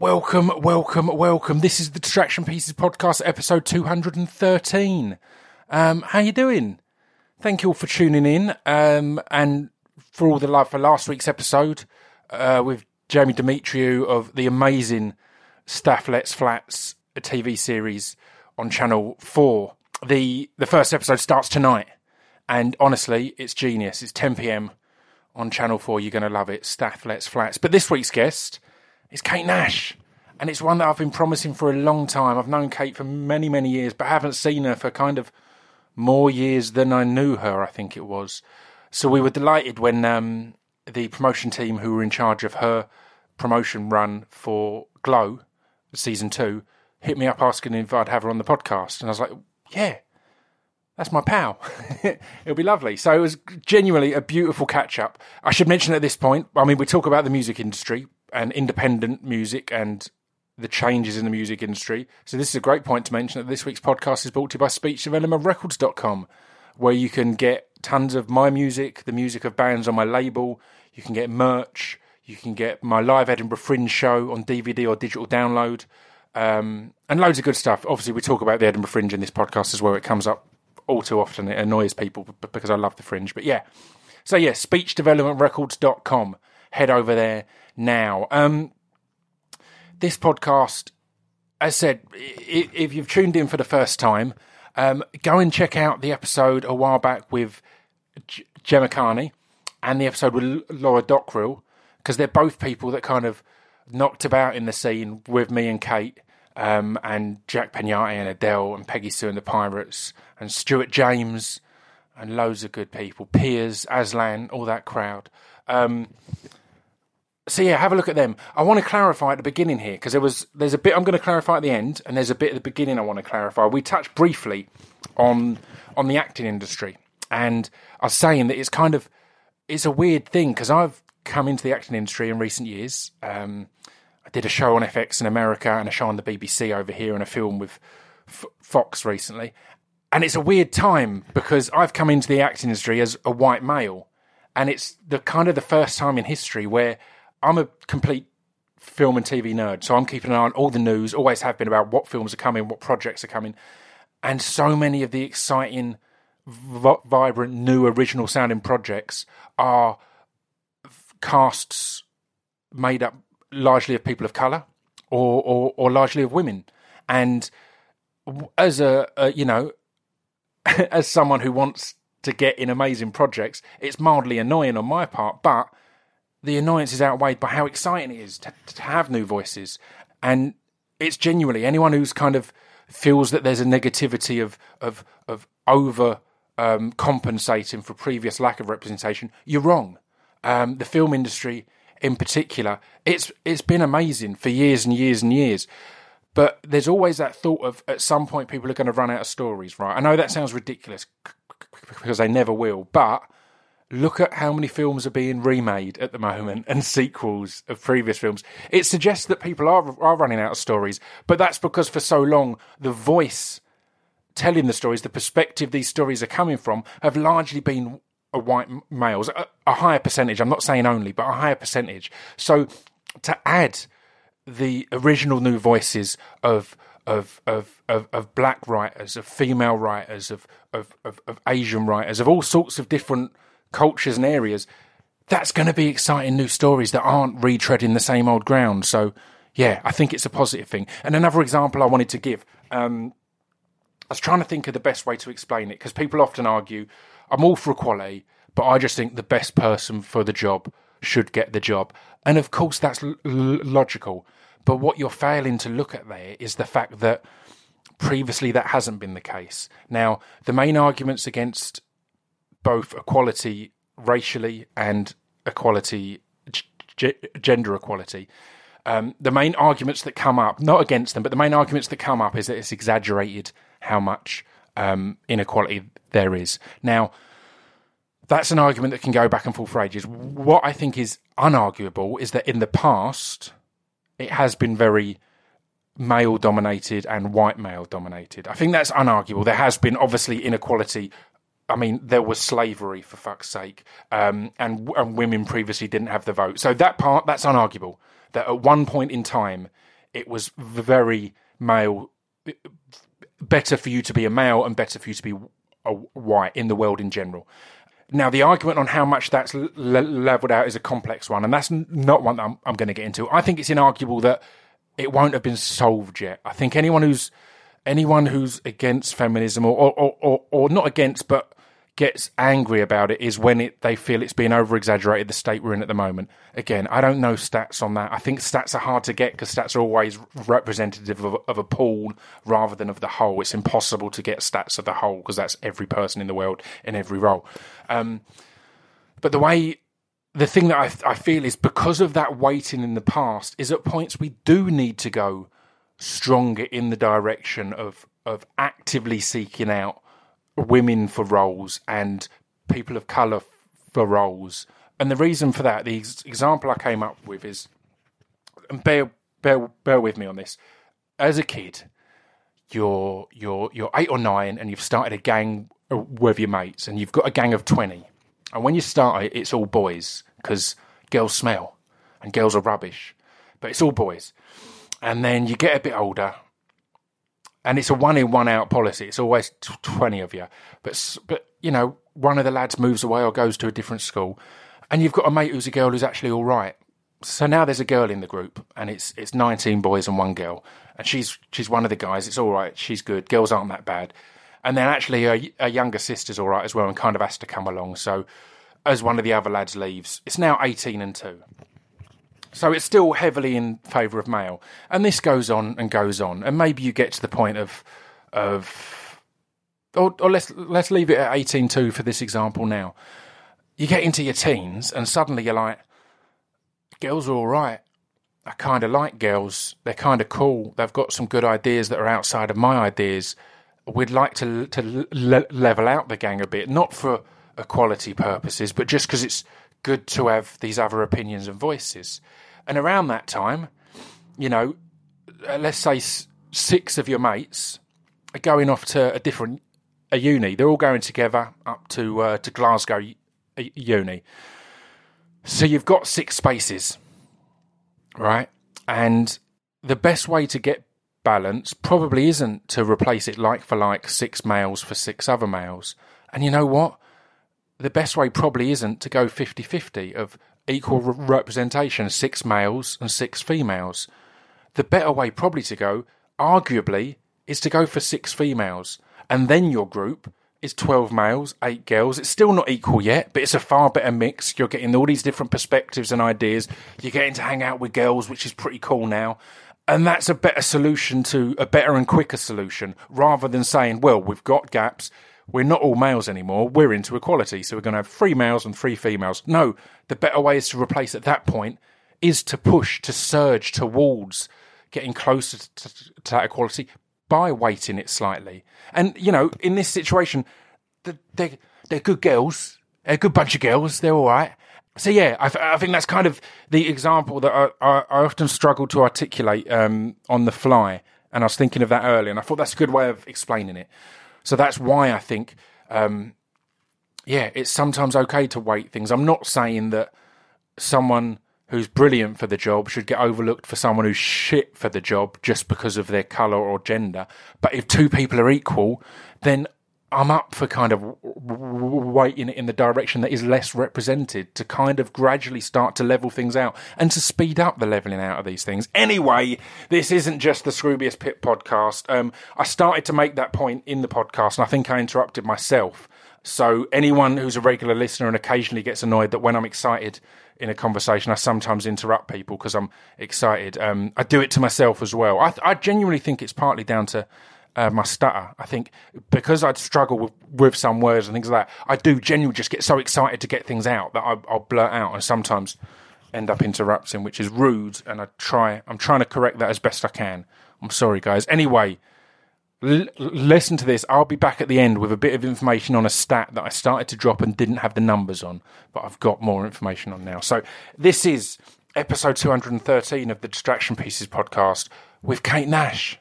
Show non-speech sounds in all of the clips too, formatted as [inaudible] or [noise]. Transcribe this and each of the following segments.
Welcome, welcome, welcome. This is the Distraction Pieces podcast, episode 213. Um, how are you doing? Thank you all for tuning in, um, and for all the love for last week's episode uh, with Jamie Demetriou of the amazing Stath Lets Flats TV series on Channel 4. The, the first episode starts tonight, and honestly, it's genius. It's 10 p.m. on Channel 4. You're going to love it. Stath Lets Flats. But this week's guest is Kate Nash. And it's one that I've been promising for a long time. I've known Kate for many, many years, but haven't seen her for kind of more years than I knew her, I think it was. So we were delighted when um, the promotion team who were in charge of her promotion run for Glow season two hit me up asking if I'd have her on the podcast. And I was like, yeah, that's my pal. [laughs] It'll be lovely. So it was genuinely a beautiful catch up. I should mention at this point, I mean, we talk about the music industry and independent music and the changes in the music industry. So this is a great point to mention that this week's podcast is brought to you by speechdevelopmentrecords.com, where you can get tons of my music, the music of bands on my label. You can get merch. You can get my live Edinburgh Fringe show on DVD or digital download um, and loads of good stuff. Obviously, we talk about the Edinburgh Fringe in this podcast as well. It comes up all too often. It annoys people because I love the Fringe. But yeah, so yeah, speechdevelopmentrecords.com. Head over there now. Um, this podcast, as said, if you've tuned in for the first time, um, go and check out the episode a while back with Gemma Cairney and the episode with Laura Dockrill because they're both people that kind of knocked about in the scene with me and Kate, um, and Jack Peñate and Adele and Peggy Sue and the Pirates and Stuart James and loads of good people, Piers, Aslan, all that crowd. Um, so yeah, have a look at them. I want to clarify at the beginning here because there was there's a bit I'm going to clarify at the end, and there's a bit at the beginning I want to clarify. We touched briefly on on the acting industry, and I was saying that it's kind of it's a weird thing because I've come into the acting industry in recent years. Um, I did a show on FX in America and a show on the BBC over here and a film with F- Fox recently. And it's a weird time because I've come into the acting industry as a white male. And it's the kind of the first time in history where I'm a complete film and TV nerd. So I'm keeping an eye on all the news, always have been about what films are coming, what projects are coming. And so many of the exciting, v- vibrant, new, original sounding projects are casts made up largely of people of color or, or, or largely of women. And as a, a you know, [laughs] as someone who wants to get in amazing projects, it's mildly annoying on my part, but the annoyance is outweighed by how exciting it is to, to have new voices. And it's genuinely anyone who's kind of feels that there's a negativity of of of over um, compensating for previous lack of representation, you're wrong. Um, the film industry in particular, it's it's been amazing for years and years and years. But there's always that thought of at some point people are going to run out of stories, right? I know that sounds ridiculous because they never will, but look at how many films are being remade at the moment and sequels of previous films. It suggests that people are are running out of stories, but that's because for so long the voice telling the stories, the perspective these stories are coming from, have largely been white males, a, a higher percentage. I'm not saying only, but a higher percentage. So to add the original new voices of of of of, of black writers, of female writers, of, of of of Asian writers, of all sorts of different cultures and areas, that's going to be exciting new stories that aren't retreading the same old ground. So yeah, I think it's a positive thing. And another example I wanted to give. Um, I was trying to think of the best way to explain it because people often argue, I'm all for equality, but I just think the best person for the job should get the job. And of course, that's l- logical. But what you're failing to look at there is the fact that previously that hasn't been the case. Now, the main arguments against both equality racially and equality, g- gender equality, um, the main arguments that come up, not against them, but the main arguments that come up is that it's exaggerated how much um, inequality there is. Now, that's an argument that can go back and forth for ages. What I think is unarguable is that in the past, it has been very male dominated and white male dominated. I think that's unarguable. There has been obviously inequality. I mean, there was slavery for fuck's sake, um, and and women previously didn't have the vote. So that part that's unarguable. That at one point in time, it was very male. Better for you to be a male and better for you to be a white in the world in general. Now, the argument on how much that's l- leveled out is a complex one, and that's not one that I'm, I'm going to get into. I think it's inarguable that it won't have been solved yet. I think anyone who's anyone who's against feminism or or, or, or not against, but gets angry about it is when it, they feel it's being over exaggerated, the state we're in at the moment. Again, I don't know stats on that. I think stats are hard to get because stats are always representative of, of, a pool rather than of the whole. It's impossible to get stats of the whole because that's every person in the world in every role. Um, but the way, the thing that I, I feel is because of that weighting in the past, is at points we do need to go stronger in the direction of of actively seeking out women for roles and people of colour for roles. And the reason for that, the ex- example I came up with is, and bear, bear, bear with me on this. As a kid, you're you're you're eight or nine, and you've started a gang with your mates, and you've got a gang of twenty. And when you start it, it's all boys because girls smell, and girls are rubbish. But it's all boys. And then you get a bit older, and it's a one in one out policy. It's always twenty of you, but but you know one of the lads moves away or goes to a different school, and you've got a mate who's a girl who's actually all right. So now there's a girl in the group, and it's it's nineteen boys and one girl, and she's she's one of the guys. It's all right. She's good. Girls aren't that bad, and then actually a, a younger sister's all right as well, and kind of has to come along. So as one of the other lads leaves, it's now eighteen and two. So it's still heavily in favour of male, and this goes on and goes on, and maybe you get to the point of of or, or let's let's leave it at eighteen two for this example now. You get into your teens, and suddenly you're like, girls are all right. I kind of like girls. They're kind of cool. They've got some good ideas that are outside of my ideas. We'd like to to le- level out the gang a bit, not for equality purposes, but just because it's good to have these other opinions and voices. And around that time, you know, uh, let's say six of your mates are going off to a different a uni. They're all going together up to uh, to Glasgow uni. So you've got six spaces, right? And the best way to get balance probably isn't to replace it like for like six males for six other males. And you know what? The best way probably isn't to go 50 50 of equal re- representation, six males and six females. The better way probably to go, arguably, is to go for six females. And then your group is 12 males, eight girls. It's still not equal yet, but it's a far better mix. You're getting all these different perspectives and ideas. You're getting to hang out with girls, which is pretty cool now. And that's a better solution to a better and quicker solution rather than saying, well, we've got gaps we're not all males anymore. We're into equality. So we're going to have three males and three females. No, the better way is to replace at that point is to push, to surge towards getting closer to, to that equality by weighting it slightly. And, you know, in this situation, they're, they're good girls. They're a good bunch of girls. They're all right. So, yeah, I, I think that's kind of the example that I, I, I often struggle to articulate um, on the fly. And I was thinking of that earlier, and I thought that's a good way of explaining it. So that's why I think, um, yeah, it's sometimes okay to weight things. I'm not saying that someone who's brilliant for the job should get overlooked for someone who's shit for the job just because of their colour or gender. But if two people are equal, then I'm up for kind of weighting in the direction that is less represented to kind of gradually start to level things out and to speed up the leveling out of these things. Anyway, this isn't just the Scroobius Pip podcast. Um, I started to make that point in the podcast, and I think I interrupted myself. So anyone who's a regular listener and occasionally gets annoyed that when I'm excited in a conversation, I sometimes interrupt people because I'm excited. Um, I do it to myself as well. I, I genuinely think it's partly down to uh, my stutter. I think because I'd struggle with, with some words and things like that, I do genuinely just get so excited to get things out that I, will blurt out and sometimes end up interrupting, which is rude. And I try, I'm trying to correct that as best I can. I'm sorry, guys. Anyway, l- listen to this. I'll be back at the end with a bit of information on a stat that I started to drop and didn't have the numbers on, but I've got more information on now. So this is episode 213 of the Distraction Pieces podcast with Kate Nash.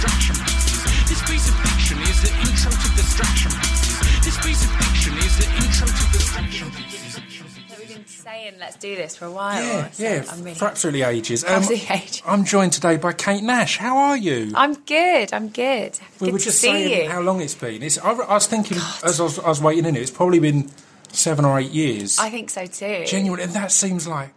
distraction. This piece of fiction is the intro to distraction. This piece of fiction is the intro to distraction. We've saying let's do this for a while. Yeah, so yeah. I'm really for absolutely ages. Um, absolutely ages. I'm joined today by Kate Nash. How are you? I'm good. I'm good. We good were just saying you. how long it's been. It's, I, I was thinking God. as I was, I was waiting in it. It's probably been seven or eight years. I think so too. Genuinely, and that seems like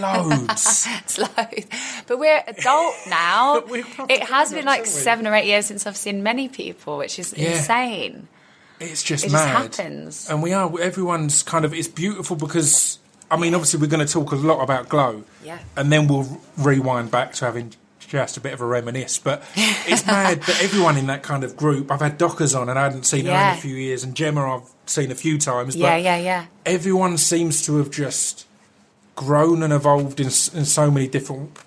loads. [laughs] It's like- but we're adult [laughs] now. We're it has been like grown-ups, aren't we? seven or eight years since I've seen many people, which is Yeah. insane. It's just It just happens. And we are, everyone's kind of, it's beautiful because, I mean, obviously we're going to talk a lot about Glow. Yeah. And then we'll rewind back to having just a bit of a reminisce. But [laughs] it's mad that everyone in that kind of group, I've had Dockers on and I hadn't seen her in a few years, and Gemma I've seen a few times. But Yeah, yeah, yeah. everyone seems to have just grown and evolved in, in so many different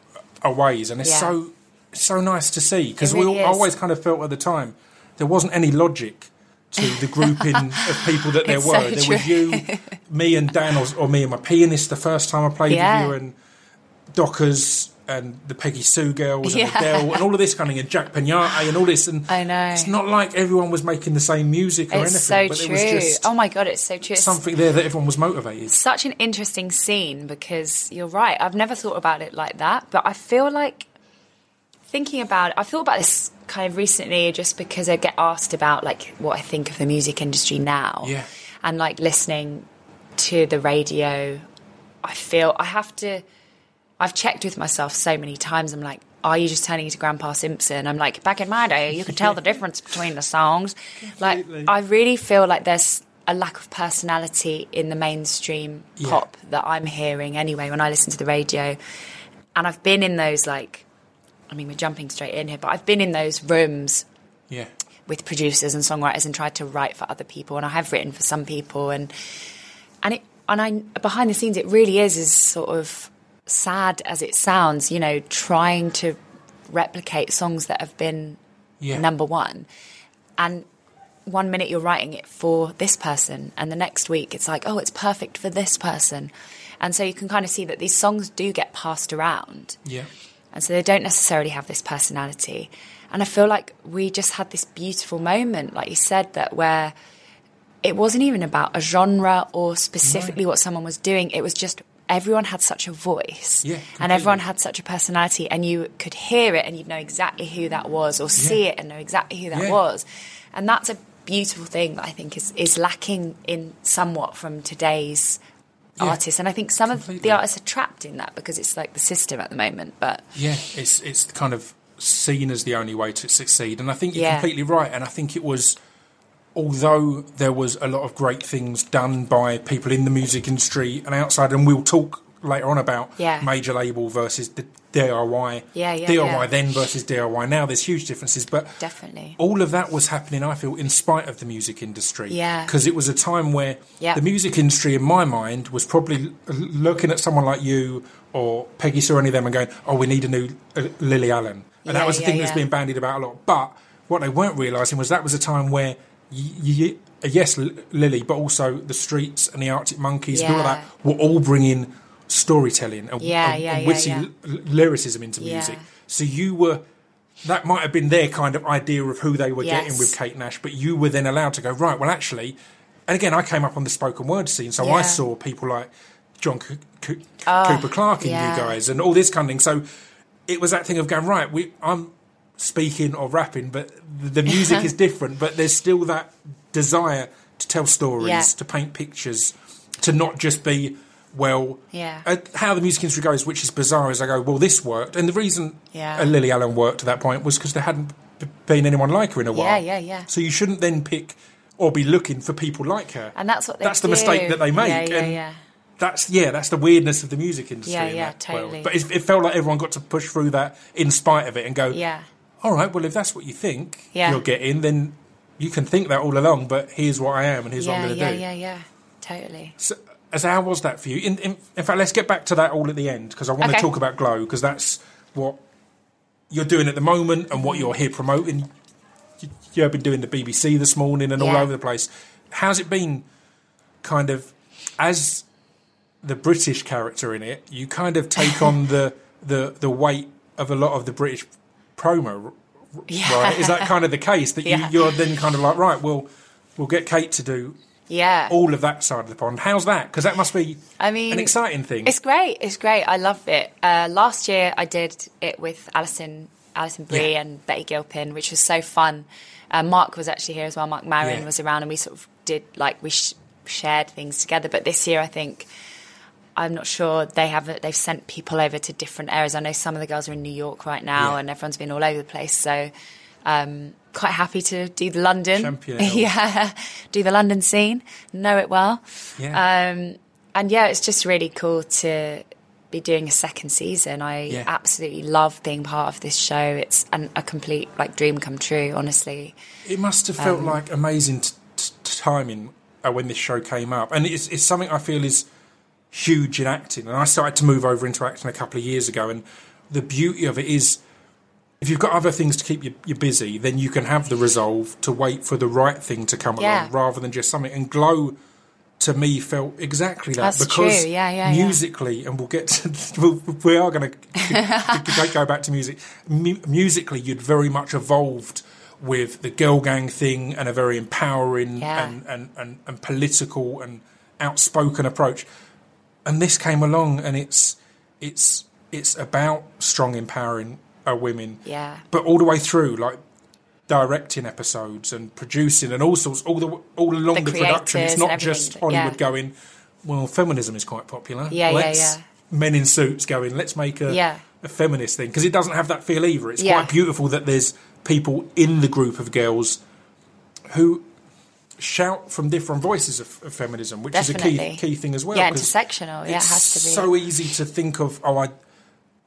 ways. And it's Yeah. so, so nice to see because It we all, always kind of felt at the time there wasn't any logic to the grouping of people that [laughs] there It's were. so there true. was you, me, and Dan, or, or me and my pianist the first time I played Yeah. with you, and Dockers and the Peggy Sue girls and Yeah. Adele and all of this kind of thing, and Jack Peñate and all this. And I know. it's not like everyone was making the same music or It's anything, so but true. it was just oh my god, it's so true. Something there that everyone was motivated. such an interesting scene because you're right. I've never thought about it like that, but I feel like thinking about it, I thought about this kind of recently just because I get asked about like what I think of the music industry now. Yeah. And like listening to the radio, I feel I have to I've checked with myself so many times. I'm like, are you just turning into Grandpa Simpson? I'm like, back in my day, you could tell the difference between the songs. Like, I really feel like there's a lack of personality in the mainstream Yeah. pop that I'm hearing anyway when I listen to the radio. And I've been in those, like, I mean, we're jumping straight in here, but I've been in those rooms Yeah. with producers and songwriters and tried to write for other people and I have written for some people and and it and I behind the scenes it really is is sort of sad as it sounds you know trying to replicate songs that have been Yeah. number 1 and one minute you're writing it for this person and the next week it's like oh it's perfect for this person and so you can kind of see that these songs do get passed around Yeah. and so they don't necessarily have this personality. And I feel like we just had this beautiful moment, like you said, that where it wasn't even about a genre or specifically what someone was doing. It was just everyone had such a voice Yeah, and everyone had such a personality, and you could hear it and you'd know exactly who that was, or see Yeah. it and know exactly who that Yeah. was. And that's a beautiful thing that I think is, is lacking in somewhat from today's artists. And I think some of the artists are trapped in that because it's like the system at the moment. But Yeah, it's it's kind of seen as the only way to succeed, and I think you're completely right. And I think it was, although there was a lot of great things done by people in the music industry and outside, and we'll talk later on about Yeah. major label versus the DIY, Yeah, yeah, DIY then versus DIY now. There's huge differences, but Definitely. all of that was happening. I feel in spite of the music industry, Yeah. because it was a time where Yeah. the music industry, in my mind, was probably looking at someone like you or Peggy Sue or any of them and going, "Oh, we need a new uh, Lily Allen," and that was the thing that was being bandied about a lot. But what they weren't realising was that was a time where, yes, L- Lily, but also the Streets and the Arctic Monkeys and all that were all bringing storytelling and, Yeah, and- yeah, and witty yeah. l- lyricism into Yeah. music. So you were. That might have been their kind of idea of who they were getting with Kate Nash, but you were then allowed to go right. Well, actually, and again, I came up on the spoken word scene, so I saw people like John C- C- oh, Cooper Clarke and yeah. you guys, and all this kind of thing. So it was that thing of going right. We, I'm speaking or rapping, but the music [laughs] is different. But there's still that desire to tell stories, Yeah. to paint pictures, to not just be well. Yeah. uh, how the music industry goes, which is bizarre, is I go, well, this worked, and the reason Yeah. Lily Allen worked to that point was because there hadn't been anyone like her in a while. Yeah, yeah, yeah. So you shouldn't then pick or be looking for people like her. And that's what they That's the mistake that they make. Yeah, yeah, and yeah. That's yeah, that's the weirdness of the music industry. Yeah, in yeah, that world. totally. But it, it felt like everyone got to push through that in spite of it and go, Yeah. All right, well, if that's what you think Yeah. you're getting, then you can think that all along. But here's what I am, and here's what I'm going to yeah, do. yeah, yeah. Yeah, totally. So, as how was that for you? In, in, in fact, let's get back to that all at the end because I want Okay. to talk about Glow because that's what you're doing at the moment and what you're here promoting. You, you've been doing the BBC this morning and all over the place. How's it been, kind of, as the British character in it? You kind of take [laughs] on the the the weight of a lot of the British promo, Yeah. right? Is that kind of the case that Yeah. you, you're then kind of like right? Well, we'll get Kate to do Yeah. all of that side of the pond. How's that? Because that must be I mean, an exciting thing. It's great. It's great. I love it. Uh, last year I did it with Alison, Alison Brie Yeah. and Betty Gilpin, which was so fun. Uh, Mark was actually here as well. Mark Yeah. was around, and we sort of did like we sh- shared things together. But this year, I think I'm not sure they have. They've sent people over to different areas. I know some of the girls are in New York right now, Yeah. and everyone's been all over the place. So. Um, quite happy to do the London, Champion [laughs] yeah, do the London scene, know it well. yeah. Um, and yeah, it's just really cool to be doing a second season. I Yeah. absolutely love being part of this show. It's an, a complete like dream come true, honestly. It must have um, felt like amazing t- t- timing uh, when this show came up, and it's, it's something I feel is huge in acting. And I started to move over into acting a couple of years ago, and the beauty of it is, if you've got other things to keep you, you busy, then you can have the resolve to wait for the right thing to come Yeah. along, rather than just something. And Glow, to me, felt exactly that That's because. Yeah, yeah, musically, and we'll get to, [laughs] we'll, we are going [laughs] to go back to music. Mu- musically, you'd very much evolved with the girl gang thing and a very empowering and, and, and, and political and outspoken approach. And this came along, and it's it's it's about strong, empowering uh, women. Yeah. But all the way through, like directing episodes and producing and all sorts, all the all along the, The production. It's not just Hollywood yeah. going. Well, feminism is quite popular. Yeah, yeah, let's, yeah. Men in suits going. Let's make a Yeah. a feminist thing because it doesn't have that feel either. It's Yeah. quite beautiful that there's people in the group of girls who shout from different voices of, of feminism, which is a key key thing as well. Yeah, intersectional. Yeah, it has to be. so easy to think of. Oh, I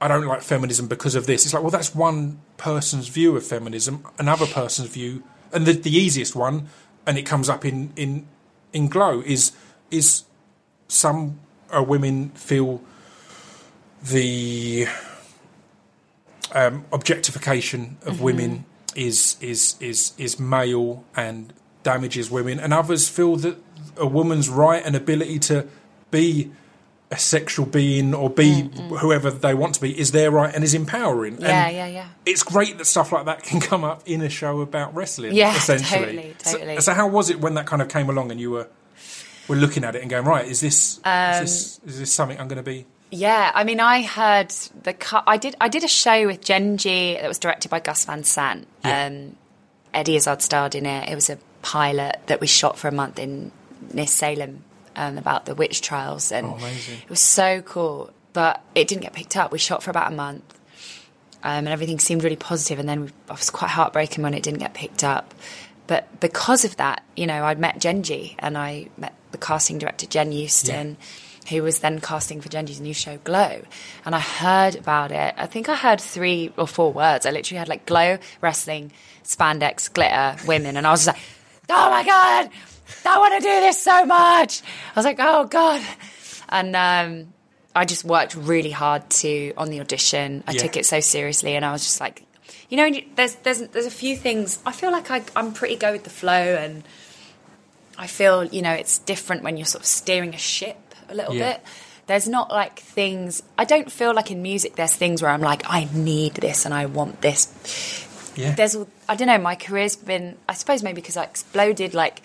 I don't like feminism because of this. It's like, well, that's one person's view of feminism, another person's view, and the, the easiest one, and it comes up in in in Glow is is some uh, women feel the um, objectification of Mm-hmm. women is is is is male and damages women, and others feel that a woman's right and ability to be a sexual being or be whoever they want to be is their right and is empowering. Yeah, and yeah, yeah. It's great that stuff like that can come up in a show about wrestling. Yeah, [laughs] essentially. totally, So- totally. So, how was it when that kind of came along and you were were looking at it and going, right, is this Um, is this is this something I'm going to be? Yeah, I mean, I heard the cut. I did. I did a show with Jenji that was directed by Gus Van Sant. Yeah. Um, Eddie Izzard starred in it. It was a pilot that we shot for a month in near Salem um, about the witch trials, and Oh, it was so cool. But it didn't get picked up. We shot for about a month, um, and everything seemed really positive. And then we, I was quite heartbroken when it didn't get picked up. But because of that, you know, I'd met Jenji and I met the casting director Jen Euston, who was then casting for Jenji's new show Glow. And I heard about it. I think I heard three or four words. I literally had like Glow, wrestling, spandex, glitter, women, and I was like, oh my god, I want to do this so much. I was like, oh god, and um, I just worked really hard to on the audition. I Yeah. took it so seriously, and I was just like, you know, there's there's there's a few things. I feel like I, I'm pretty go with the flow, and I feel you know it's different when you're sort of steering a ship a little Yeah. bit. There's not like things. I don't feel like in music there's things where I'm like I need this and I want this. Yeah. There's I don't know. My career's been I suppose maybe because I exploded like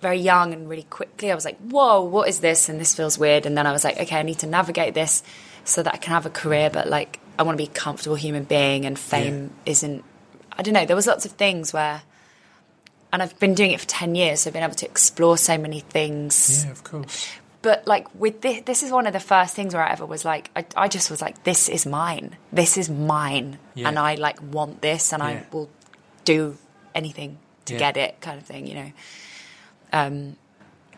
very young and really quickly. I was like, whoa, what is this? And this feels weird. And then I was like, okay, I need to navigate this so that I can have a career, but like I want to be a comfortable human being and fame isn't. I don't know. There was lots of things where, and I've been doing it for ten years, so I've been able to explore so many things yeah, of course. But like with this, this is one of the first things where I ever was like, I, I just was like, this is mine. This is mine, Yeah. and I like want this, and Yeah. I will do anything to Yeah. get it, kind of thing, you know. Um,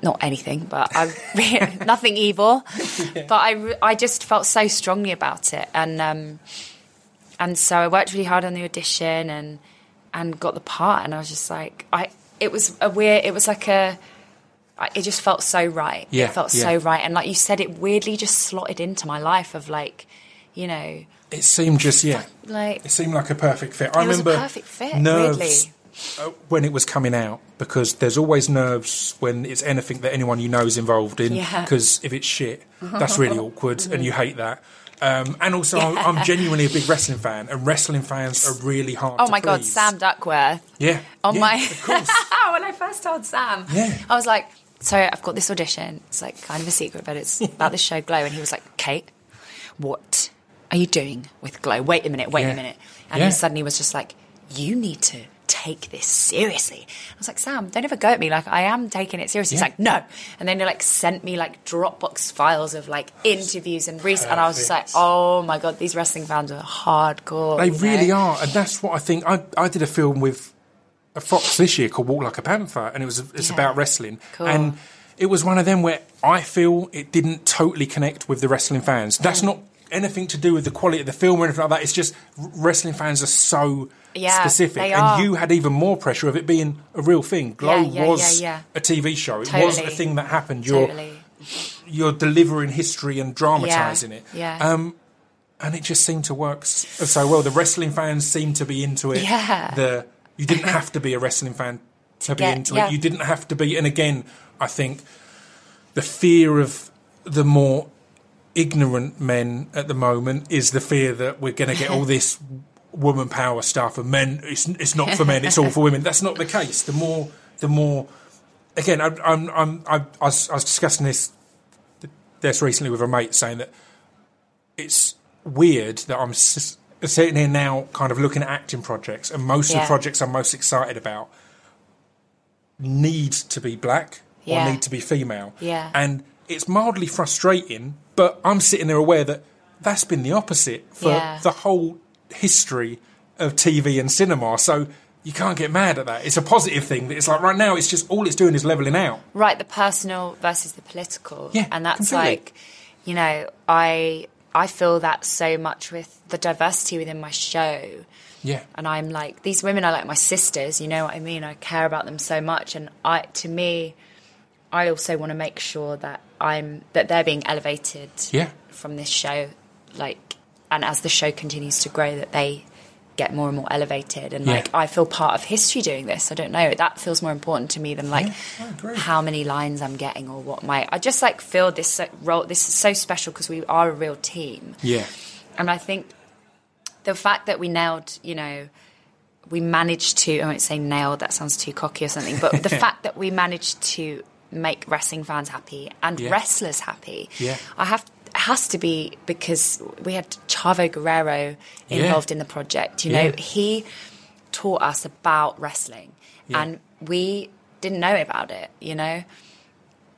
not anything, but I [laughs] [laughs] nothing evil. But I, I just felt so strongly about it, and um, and so I worked really hard on the audition and and got the part, and I was just like, I. It was a weird. It was like a. It just felt so right. Yeah, it felt yeah. so right, and like you said, it weirdly just slotted into my life of like, you know, It seemed just yeah. like It seemed like a perfect fit. I It was a remember perfect fit, nerves weirdly. uh, when it was coming out because there's always nerves when it's anything that anyone you know is involved in. Yeah. Because if it's shit, that's really [laughs] awkward, and you hate that. Um, and also, I'm, I'm genuinely a big wrestling fan, and wrestling fans are really hard. oh my god. Sam Duckworth. Yeah. on yeah, my of course. [laughs] when I first told Sam, Yeah. I was like, so I've got this audition. It's like kind of a secret, but it's [laughs] about this show Glow. And he was like, Kate, what are you doing with Glow? Wait a minute, wait Yeah. a minute. And Yeah. he suddenly was just like, you need to take this seriously. I was like, Sam, don't ever go at me. Like, I am taking it seriously. He's like, no. And then he like sent me like Dropbox files of like interviews and research. And I was just like, oh my God, these wrestling fans are hardcore. They you know? really are, and that's what I think. I I did a film with a Fox this year called Walk Like a Panther, and it was it's Yeah. about wrestling, Cool. and it was one of them where I feel it didn't totally connect with the wrestling fans. Mm. That's not anything to do with the quality of the film or anything like that. It's just wrestling fans are so Yeah, specific, and are. you had even more pressure of it being a real thing. Glow Yeah, was a TV show. It was a thing that happened. You're Totally. you're delivering history and dramatizing it. Yeah. Um, and it just seemed to work so well. The wrestling fans seemed to be into it. Yeah. The you didn't have to be a wrestling fan to be get- into yeah. it. You didn't have to be. And again, I think the fear of the more ignorant men at the moment is the fear that we're going to get all [laughs] this woman power stuff and men. It's it's not for men. It's all for women. That's not the case. The more the more again, I, I'm, I'm, I, I, was, I was discussing this this recently with a mate, saying that it's weird that I'm s- sitting here now, kind of looking at acting projects, and most of the projects I'm most excited about need to be black Yeah. or need to be female, Yeah. and it's mildly frustrating. But I'm sitting there aware that that's been the opposite for Yeah. the whole history of TV and cinema. So. You can't get mad at that. It's a positive thing. That it's like right now, it's just all it's doing is leveling out. right the personal versus the political Yeah, and that's completely. like you know i i feel that so much with the diversity within my show. Yeah, and i'm like these women are like my sisters you know what i mean? I care about them so much. And i to me i also want to make sure that i'm that they're being elevated Yeah. from this show like and as the show continues to grow that they get more and more elevated and Yeah. like i feel part of history doing this i don't know that feels more important to me than like Yeah, how many lines i'm getting or what my i just like feel this so- role this is so special because we are a real team yeah, and I think the fact that we nailed, you know, we managed to, I won't say nailed, that sounds too cocky or something, but the [laughs] fact that we managed to make wrestling fans happy and Yeah. wrestlers happy, Yeah. I have has to be because we had Chavo Guerrero Yeah. involved in the project. You Yeah. know, he taught us about wrestling Yeah. and we didn't know about it, you know.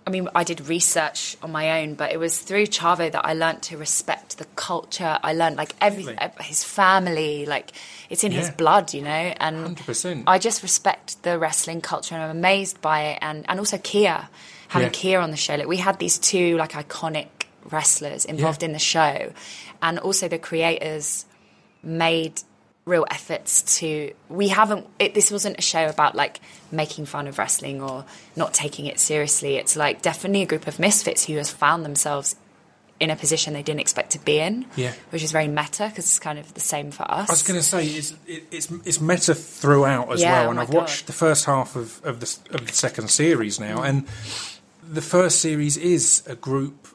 I mean, I did research on my own, but it was through Chavo that I learned to respect the culture. I learned like every his family, like it's in his blood, you know. And 100%. I just respect the wrestling culture, and I'm amazed by it. And and also Kia, having Yeah. Kia on the show, like we had these two like iconic wrestlers involved Yeah. in the show, and also the creators made real efforts to we haven't it, this wasn't a show about like making fun of wrestling or not taking it seriously it's like definitely a group of misfits who has found themselves in a position they didn't expect to be in Yeah. which is very meta because it's kind of the same for us I was going to say it's it, it's it's meta throughout as Yeah, well, oh and my I've watched the first half of of the of the second series now, and the first series is a group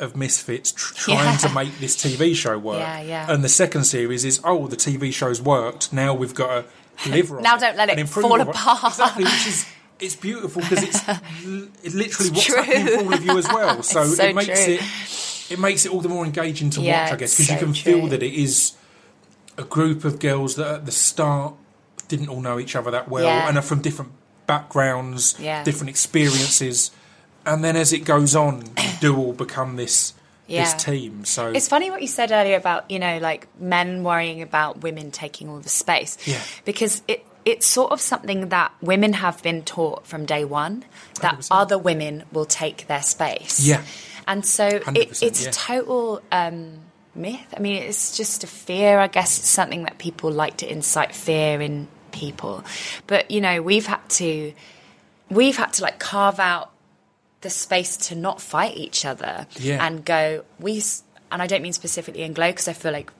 of misfits tr- [laughs] trying Yeah. to make this TV show work, Yeah, yeah. and the second series is oh the TV show's worked now we've got to deliver on [laughs] Now it don't let it fall on it." apart. exactly, which is. It's beautiful because it's, [laughs] l- it's literally what's true. happening for all of you as well. So, so it makes true. it it makes it all the more engaging to Yeah, watch, I guess, it's because you so can feel that it is a group of girls that at the start didn't all know each other that well Yeah. and are from different backgrounds, Yeah. different experiences, and then as it goes on, you [coughs] do all become this Yeah. this team. So It's funny what you said earlier about you know like men worrying about women taking all the space. Yeah. Because it it's sort of something that women have been taught from day one that 100%. other women will take their space. Yeah. And so it, it's yeah. a total um, myth. I mean, it's just a fear. I guess it's something that people like to incite fear in people. But you know, we've had to we've had to like carve out the space to not fight each other Yeah. and go we and i don't mean specifically in glow because i feel like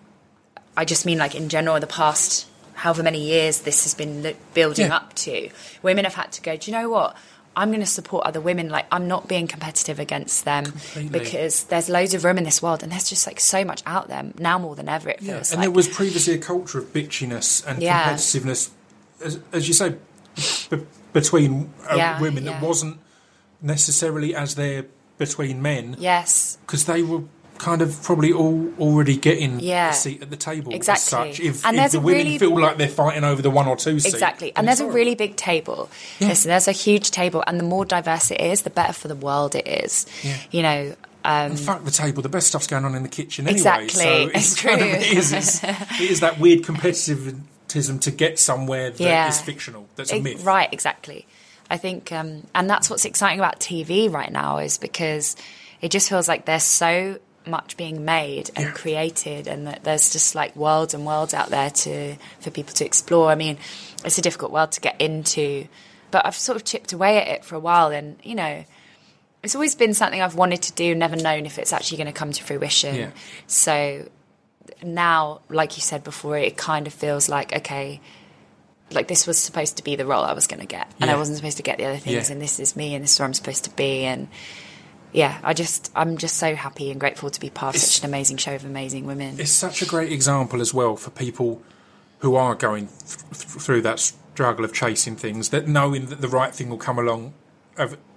i just mean like in general the past however many years this has been li- building Yeah. up to women have had to go do you know what i'm going to support other women like i'm not being competitive against them Completely. because there's loads of room in this world and there's just like so much out there now more than ever it yeah, feels and like there was previously a culture of bitchiness and Yeah. competitiveness, as, as you say, b- between uh, Yeah, women yeah. that wasn't necessarily as they're between men Yes. because they were kind of probably all already getting Yeah. a seat at the table Exactly. as such. If, And if there's the a women really- feel like they're fighting over the one or two seat, Exactly. And there's a really big table. Yeah. Listen, there's a huge table, and the more diverse it is, the better for the world it is. Yeah. You know, um, And fuck the table. The best stuff's going on in the kitchen anyway. Exactly. So [laughs] It's kind of- true. it is. It's, [laughs] it is that weird competitivism to get somewhere that is Yeah. fictional. That's a myth. Right, exactly. I think, um, and that's what's exciting about TV right now is because it just feels like there's so much being made and Yeah. created, and that there's just like worlds and worlds out there to for people to explore. I mean, it's a difficult world to get into, but I've sort of chipped away at it for a while, and you know. It's always been something I've wanted to do, never known if it's actually going to come to fruition. Yeah. So now, like you said before, it kind of feels like okay, like this was supposed to be the role I was going to get, and I wasn't supposed to get the other things, Yeah. and this is me, and this is where I'm supposed to be, and yeah, I just I'm just so happy and grateful to be part of such an amazing show of amazing women. It's such a great example as well for people who are going th- th- through that struggle of chasing things, that knowing that the right thing will come along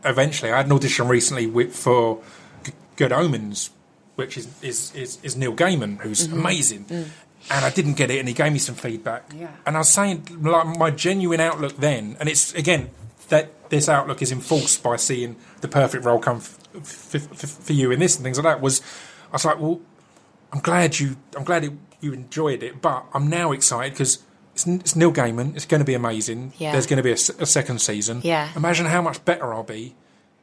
eventually. I had an audition recently with, for G- Good Omens, which is, is, is, is Neil Gaiman, who's mm-hmm. amazing. Mm. And I didn't get it, and he gave me some feedback. Yeah. And I was saying, like, my genuine outlook then, and it's again that this outlook is enforced by seeing the perfect role come f- f- f- for you in this and things like that. Was I was like, well, I'm glad you. I'm glad it, you enjoyed it, but I'm now excited because it's, it's Neil Gaiman. It's going to be amazing. Yeah. There's going to be a second season. Yeah. Imagine how much better I'll be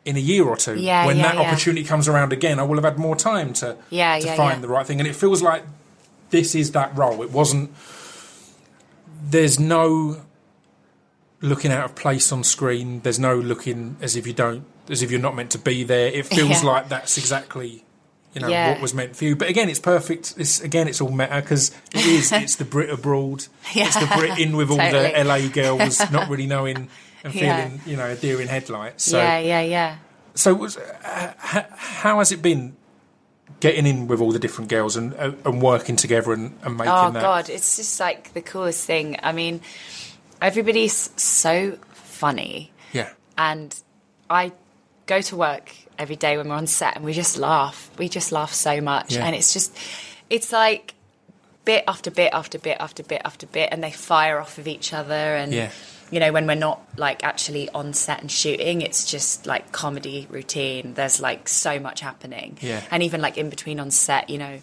in a year or two Yeah, when yeah, that yeah. opportunity comes around again. I will have had more time to Yeah, to yeah, find the right thing, and it feels like this is that role. It wasn't. There's no looking out of place on screen. There's no looking as if you don't, as if you're not meant to be there. It feels Yeah. like that's exactly, you know, Yeah. what was meant for you. But again, it's perfect. It's again, it's all meta because it is. [laughs] It's the Brit abroad. Yeah. It's the Brit in with all Totally. the LA girls [laughs] not really knowing and feeling, you know, a deer in headlights. So, yeah, yeah, yeah. so was, uh, how has it been? Getting in with all the different girls and uh, and working together and, and making Oh that. god, it's just like the coolest thing. I mean, everybody's so funny. Yeah. and I go to work every day when we're on set and we just laugh. We just laugh so much. Yeah. And it's just, it's like bit after bit after bit after bit after bit, and they fire off of each other. And, Yeah. You know, when we're not like actually on set and shooting, it's just like comedy routine. There's like so much happening. Yeah. And even like in between on set, you know,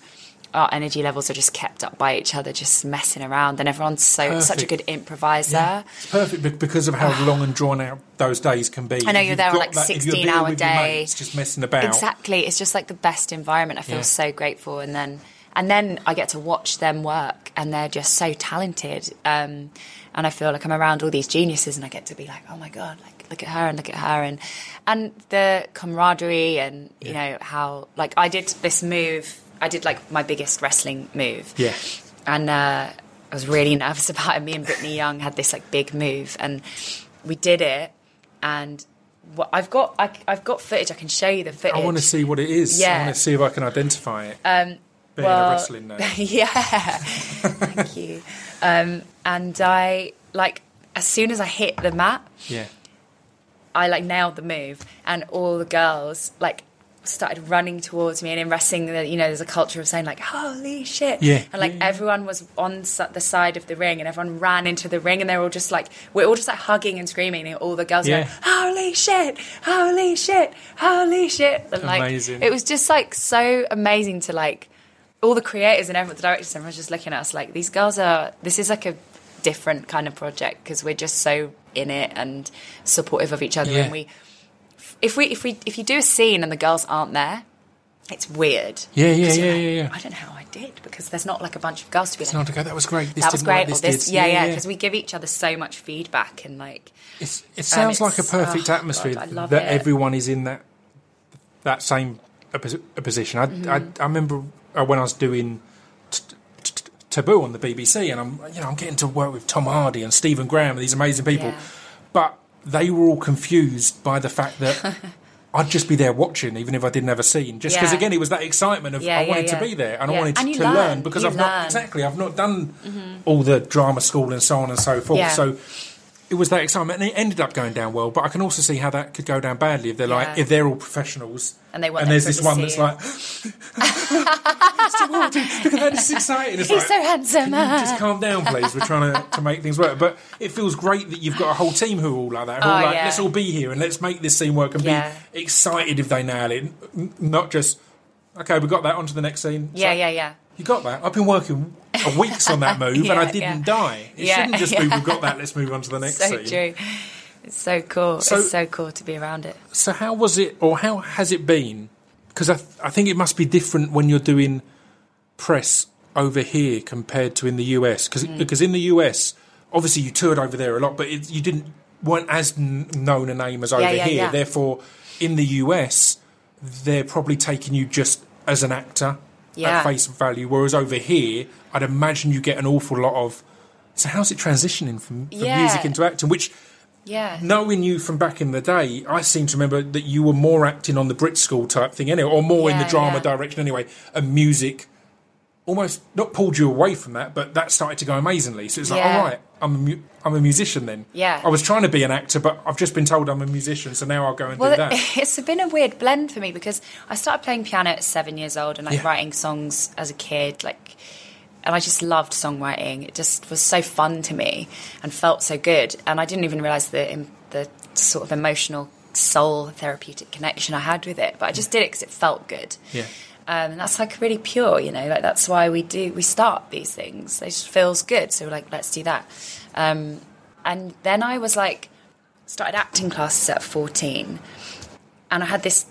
our energy levels are just kept up by each other, just messing around, and everyone's so such a good improviser. Yeah, it's perfect because of how ah. long and drawn out those days can be. I know If you're there on, like, that- 16 hour day. mates just messing about. Exactly. It's just like the best environment. I feel Yeah. so grateful, and then and then I get to watch them work, and they're just so talented. Um, and I feel like I'm around all these geniuses, and I get to be like, oh my god, like look at her and look at her, and and the camaraderie, and you know how like I did this move. I did like my biggest wrestling move Yeah. and uh, I was really [laughs] nervous about it. Me and Britney Young had this like big move, and we did it. And what I've got, I, I've got footage. I can show you the footage. I want to see what it is. Yeah. I Yeah. want to see if I can identify it. Um, Being a well- wrestling nerd. [laughs] yeah, thank you. Um, and I like as soon as I hit the mat, Yeah. I like nailed the move, and all the girls like started running towards me. And in wrestling, you know, there's a culture of saying like "Holy shit!" Yeah. and like Yeah, everyone was on the side of the ring, and everyone ran into the ring, and they were all just like we're all just like hugging and screaming, and all the girls Yeah. going "Holy shit! Holy shit! Holy shit!" And like Amazing. it was just like so amazing to like all the creators and everyone, the directors, everyone was just looking at us like these girls are. This is like a different kind of project because we're just so in it and supportive of each other, Yeah. and we. If we if we if you do a scene and the girls aren't there, it's weird. Yeah, yeah, yeah, like, yeah, yeah. I don't know how I did because there's not like a bunch of girls to be It's like. not to go. That was great. This that was didn't work, great. This this, yeah, yeah, because we give each other so much feedback and like, It's, it sounds like a perfect oh, atmosphere God, I love that it. everyone is in that that same a, a position. I, Mm-hmm. I, I remember when I was doing t- t- Taboo on the BBC, and I'm you know I'm getting to work with Tom Hardy and Stephen Graham and these amazing people, Yeah. but they were all confused by the fact that. [laughs] I'd just be there watching, even if I didn't have a scene. Just because, Yeah. again, it was that excitement of Yeah, I wanted yeah. to be there and I wanted And to learn. learn because You I've not learn. Mm-hmm. exactly I've not done all the drama school and so on and so forth. So it was that excitement, and it ended up going down well. But I can also see how that could go down badly if they're like if they're all professionals And they want and there's this one that's like, [laughs] Steve Hardy, look at that, is exciting. It's He's like, so handsome. Just calm down, please? We're trying to, to make things work. But it feels great that you've got a whole team who are all like that. Who are Oh, like, yeah. let's all be here and let's make this scene work and Yeah. be excited if they nail it. Not just, okay, we got that, on to the next scene. yeah, So, yeah, yeah. You got that. I've been working a weeks on that [laughs] move and I didn't yeah. die. It Yeah, shouldn't just be, we've got that, let's move on to the next So scene. true. It's so cool. So- it's so cool to be around it. So how was it, or how has it been? Because I, th- I think it must be different when you're doing press over here compared to in the US. Cause, Mm. Because in the US, obviously you toured over there a lot, but it, you didn't weren't as n- known a name as over Yeah, yeah, here. yeah. Therefore, in the US, they're probably taking you just as an actor Yeah. at face value. Whereas over here, I'd imagine you get an awful lot of. So how's it transitioning from, from Yeah. music into acting? Which Yeah. knowing you from back in the day, I seem to remember that you were more acting on the Brit School type thing anyway, or more in the drama yeah. direction anyway, and music almost not pulled you away from that, but that started to go amazingly. So it's like, Yeah. all right, I'm a, mu- I'm a musician then. Yeah. I was trying to be an actor, but I've just been told I'm a musician, so now I'll go and Well, do that. [laughs] it's been a weird blend for me because I started playing piano at seven years old and like Yeah. writing songs as a kid, like, and I just loved songwriting. It just was so fun to me and felt so good. And I didn't even realize the the sort of emotional soul therapeutic connection I had with it, but I just did it because it felt good. Yeah. Um, and that's like really pure, you know. Like that's why we do we start these things. It just feels good, so like, let's do that. Um, and then I was like, started acting classes at fourteen, and I had this.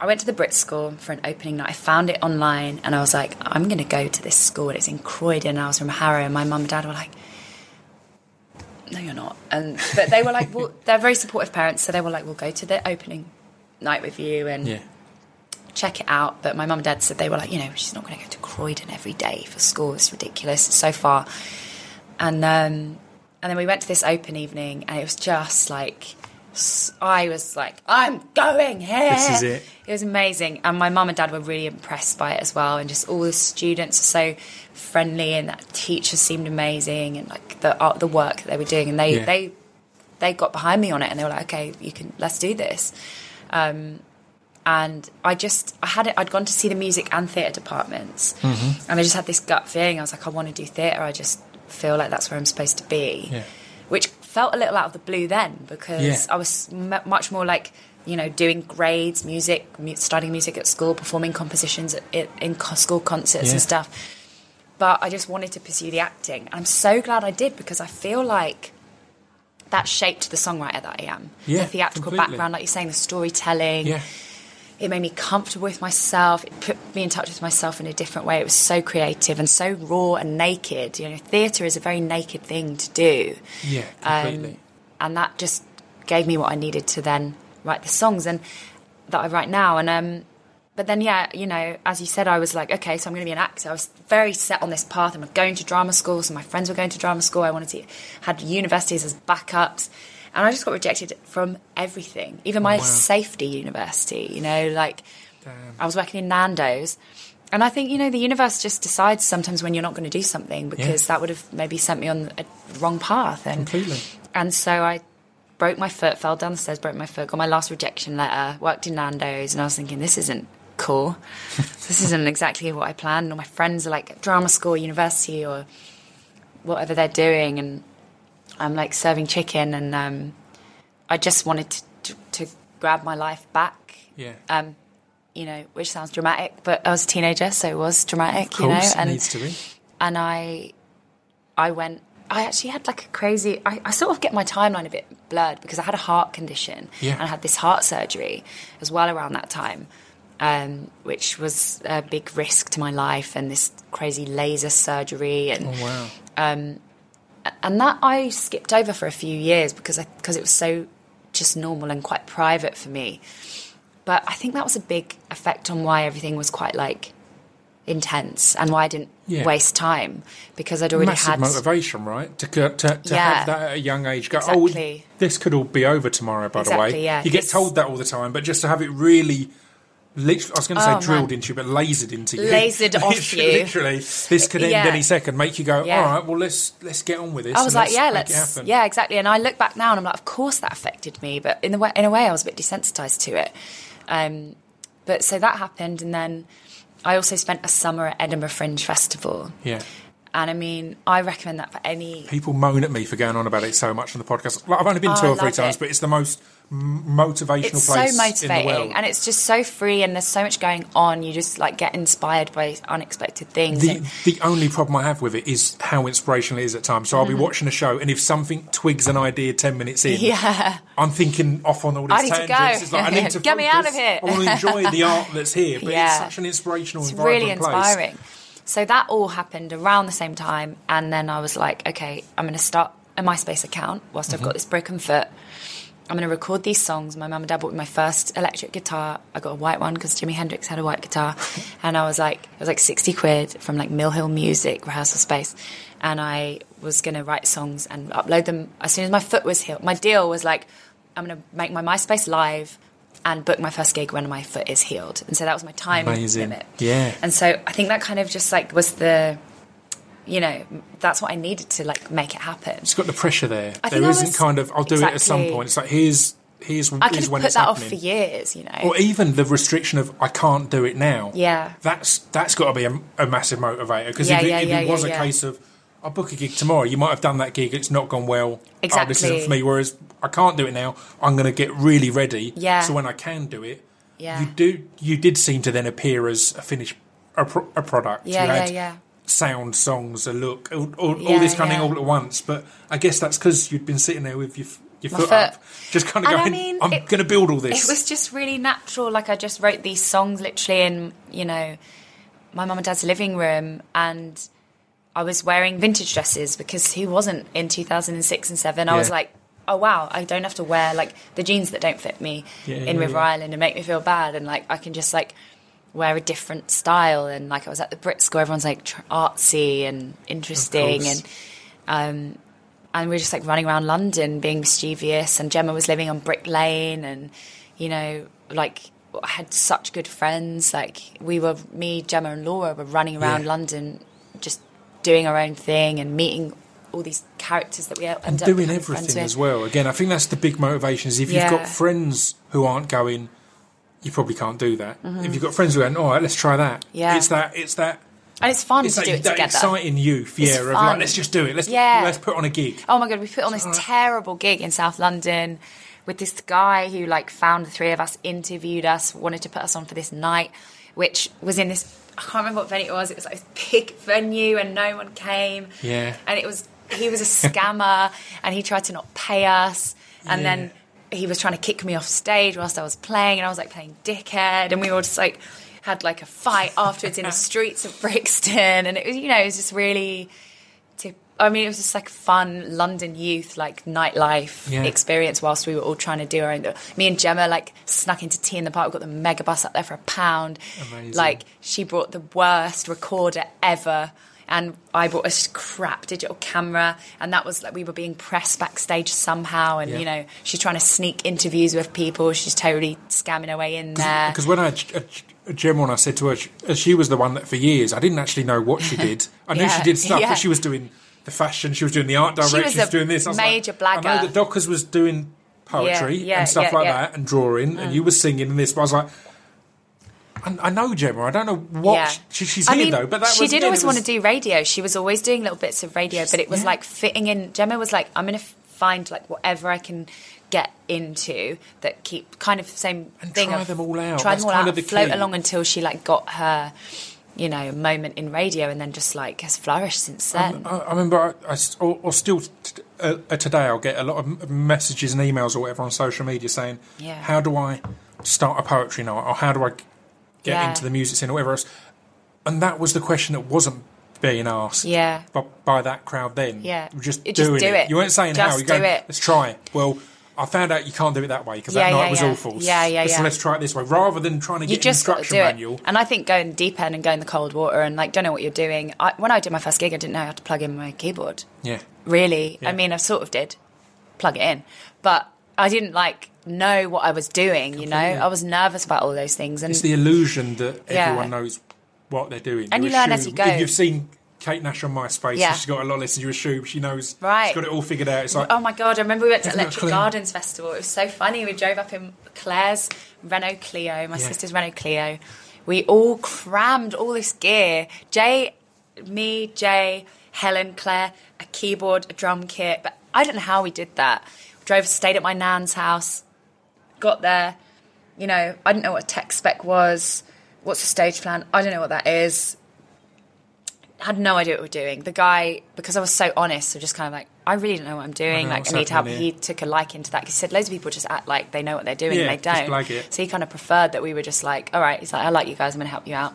I went to the Brit School for an opening night. I found it online, and I was like, I'm going to go to this school. It's in Croydon. And I was from Harrow, and my mum and dad were like, No, you're not. And but they were like, Well, [laughs] they're very supportive parents, so they were like, We'll go to the opening night with you and yeah. Check it out. But my mum and dad said they were like, you know, she's not going to go to Croydon every day for school. It's ridiculous. It's so far. And um, and then we went to this open evening, and it was just like I was like, I'm going here. This is it. It was amazing, and my mum and dad were really impressed by it as well. And just all the students are so friendly, and that teachers seemed amazing, and like the art, the work that they were doing, and they Yeah. they they got behind me on it, and they were like, okay, you can let's do this. Um, and I just I had it. I'd gone to see the music and theatre departments, Mm-hmm. and I just had this gut feeling. I was like, I want to do theatre. I just feel like that's where I'm supposed to be, Yeah. which felt a little out of the blue then because Yeah. I was m- much more like you know doing grades, music, mu- studying music at school, performing compositions at, in, in co- school concerts Yeah. and stuff. But I just wanted to pursue the acting, and I'm so glad I did because I feel like that shaped the songwriter that I am. Yeah, the theatrical completely. background, like you're saying, the storytelling Yeah. It made me comfortable with myself. It put me in touch with myself in a different way. It was so creative and so raw and naked. You know, theatre is a very naked thing to do. Yeah, Um, completely. and that just gave me what I needed to then write the songs and that I write now. And um, but then yeah, you know, as you said, I was like, okay, so I'm going to be an actor. I was very set on this path. I'm going to drama school. So my friends were going to drama school. I wanted to had universities as backups. And I just got rejected from everything, even my oh, wow. safety university. You know, like Damn. I was working in Nando's. And I think, you know, the universe just decides sometimes when you're not going to do something because that would have maybe sent me on a wrong path. And, Completely. and so I broke my foot, fell down the stairs, broke my foot, got my last rejection letter, worked in Nando's, and I was thinking, this isn't cool. [laughs] this isn't exactly what I planned. All my friends are like drama school, university, or whatever they're doing, and I'm like serving chicken, and um, I just wanted to, to, to grab my life back. Yeah. Um, you know, which sounds dramatic, but I was a teenager, so it was dramatic, of you know. course, it And needs to be. and I, I went. I actually had like a crazy. I, I sort of get my timeline a bit blurred because I had a heart condition Yeah. and I had this heart surgery as well around that time, um, which was a big risk to my life and this crazy laser surgery and Oh, wow. And that I skipped over for a few years because I because it was so just normal and quite private for me. But I think that was a big effect on why everything was quite like intense and why I didn't Yeah. waste time because I'd already Massive had motivation, right? To, to, to Yeah. have that at a young age. Go, oh, Exactly. oh, this could all be over tomorrow, by the way. yeah. You get told that all the time, but just to have it really literally, I was going to say Oh, drilled man. into you, but lasered into you. Lasered [laughs] off Literally- you. Literally, this could end Yeah. any second. Make you go, Yeah. all right, well let's let's get on with this. I was like, yeah, make it let's, yeah, exactly. And I look back now and I'm like, of course that affected me, but in the way, in a way, I was a bit desensitized to it. Um, but so that happened, and then I also spent a summer at Edinburgh Fringe Festival, yeah. And I mean, I recommend that for any. People moan at me for going on about it so much on the podcast. Like, I've only been Oh, two or three times, it. but it's the most motivational It's so place in the motivating, world. and it's just so free, and there's so much going on. You just like get inspired by unexpected things. The, and- the only problem I have with it is how inspirational it is at times. So I'll be watching a show, and if something twigs an idea ten minutes in, Mm-hmm. yeah, I'm thinking off on all these I need to tangents. go. It's like I need [laughs] to Get me out of here. I want to enjoy the art that's here, but [laughs] Yeah. it's such an inspirational, it's really place. So that all happened around the same time, and then I was like, okay, I'm going to start a MySpace account whilst Mm-hmm. I've got this broken foot. I'm going to record these songs. My mum and dad bought me my first electric guitar. I got a white one because Jimi Hendrix had a white guitar, [laughs] and I was like, it was like 60 quid from like Mill Hill Music rehearsal space, and I was going to write songs and upload them as soon as my foot was healed. My deal was like, I'm going to make my MySpace live and book my first gig when my foot is healed, and so that was my time Amazing. limit. Yeah. And so I think that kind of just like was the, you know, that's what I needed to like make it happen. It's got the pressure there. I There isn't was- kind of I'll do it at some point. It's like here's here's, I could here's when put it's that off for years, you know. or even the restriction of I can't do it now. Yeah. that's that's got to be a, a massive motivator because Yeah, if, it, yeah, if yeah, it was a case of I'll book a gig tomorrow, you might have done that gig, it's not gone well. Oh, this Exactly. isn't for me. Whereas I can't do it now. I'm going to get really ready. Yeah. So when I can do it, Yeah. you do you did seem to then appear as a finished a, pro, a product. Yeah, you yeah, had yeah. Sound, songs, a look, all, all, all this kind yeah. of thing all at once. But I guess that's because you'd been sitting there with your your foot, foot. up, just kind of And I mean, I'm going to build all this. It was just really natural. Like I just wrote these songs literally in, you know, my mum and dad's living room and I was wearing vintage dresses because who wasn't in 2006 and 7? I was like, oh wow, I don't have to wear like the jeans that don't fit me Yeah, in yeah, River yeah. Island and make me feel bad. And like I can just like wear a different style. And like I was at the Brit School, everyone's like tr- artsy and interesting. And um, and we were just like running around London being mischievous. And Gemma was living on Brick Lane, and you know, like I had such good friends. Like we were, me, Gemma, and Laura were running around Yeah. London, doing our own thing and meeting all these characters that we are. and up doing everything as well. Again, I think that's the big motivation. Is if Yeah. you've got friends who aren't going, you probably can't do that. If you've got friends who are going, all right, let's try that. Mm-hmm. Yeah. it's that. It's that. And it's fun It's to that, do it that together. exciting youth, It's yeah. Of like, let's just do it. Let's Yeah. let's put on a gig. Oh my god, we put on this terrible gig in South London with this guy who like found the three of us, interviewed us, wanted to put us on for this night, which was in this I can't remember what venue it was. It was like this big venue and no one came. Yeah. And it was he was a scammer [laughs] and he tried to not pay us and Yeah. then he was trying to kick me off stage whilst I was playing and I was like playing dickhead and we all just like had like a fight afterwards in the [laughs] streets of Brixton and it was you know it was just really I mean, it was just like fun London youth, like nightlife Yeah. experience whilst we were all trying to do our own. Me and Gemma like snuck into T in the Park. We got the Megabus up there for a pound. Amazing. Like she brought the worst recorder ever. And I bought a crap digital camera, and that was like we were being pressed backstage somehow. And Yeah. you know, she's trying to sneak interviews with people. She's totally scamming her way in there. Because when I a, a uh, uh, Gemma and I said to her, she, uh, she was the one that for years I didn't actually know what she [laughs] did. I knew Yeah, she did stuff, but she was doing the fashion, she was doing the art direction, was she was doing this. I was major like, I know that Dockers was doing poetry Yeah, yeah, and stuff yeah, like. Mm. that and drawing, and you were singing and this. But I was like, I, I know Gemma. I don't know what she, she's I here mean, though. But that she was, did always it want to do radio. She was always doing little bits of radio, but it was like fitting in. Gemma was like, I'm going to find like whatever I can get into that keep kind of the same And thing. try of, them all out. Try That's them all out. the float key. along until she like got her, you know, moment in radio, and then just like has flourished since then. I, I remember, I, I s- or, or still t- uh, today, I'll get a lot of messages and emails or whatever on social media saying, Yeah. "How do I start a poetry night?" or "How do I get Yeah. into the music scene?" or whatever else. And that was the question that wasn't being asked. Yeah. By, by that crowd then. Yeah. You were just You just doing do it. You weren't saying how. Just You go, do it. let's try. It. Well. I found out you can't do it that way because Yeah, that night yeah, was yeah. awful. Yeah, yeah, so let's try it this way, rather than trying to you get an just to instruction do it. manual. And I think going deep end and going the cold water and like don't know what you're doing. I, when I did my first gig, I didn't know how to plug in my keyboard. Yeah, really. Yeah. I mean, I sort of did plug it in, but I didn't like know what I was doing. You know. I was nervous about all those things, and It's the illusion that Yeah. everyone knows what they're doing. And you learn as you go. If you've seen Kate Nash on MySpace, Yeah. she's got a lot of lessons. You assume she knows. Right. She's got it all figured out. It's like Oh my god! I remember we went to Electric? Gardens Festival. It was so funny. We drove up in Claire's Renault Clio, my Yeah. sister's Renault Clio. We all crammed all this gear. Jay, me, Jay, Helen, Claire, a keyboard, a drum kit. But I don't know how we did that. Drove, stayed at my nan's house. Got there. You know, I didn't know what a tech spec was. What's a stage plan? I don't know what that is had no idea what we were doing. The guy, because I was so honest, so just kind of like, I really don't know what I'm doing. know like, I need help. He took a liking to that. 'cause He said loads of people just act like they know what they're doing Yeah, and they don't. it. So he kind of preferred that we were just like, all right. He's like, I like you guys. I'm going to help you out.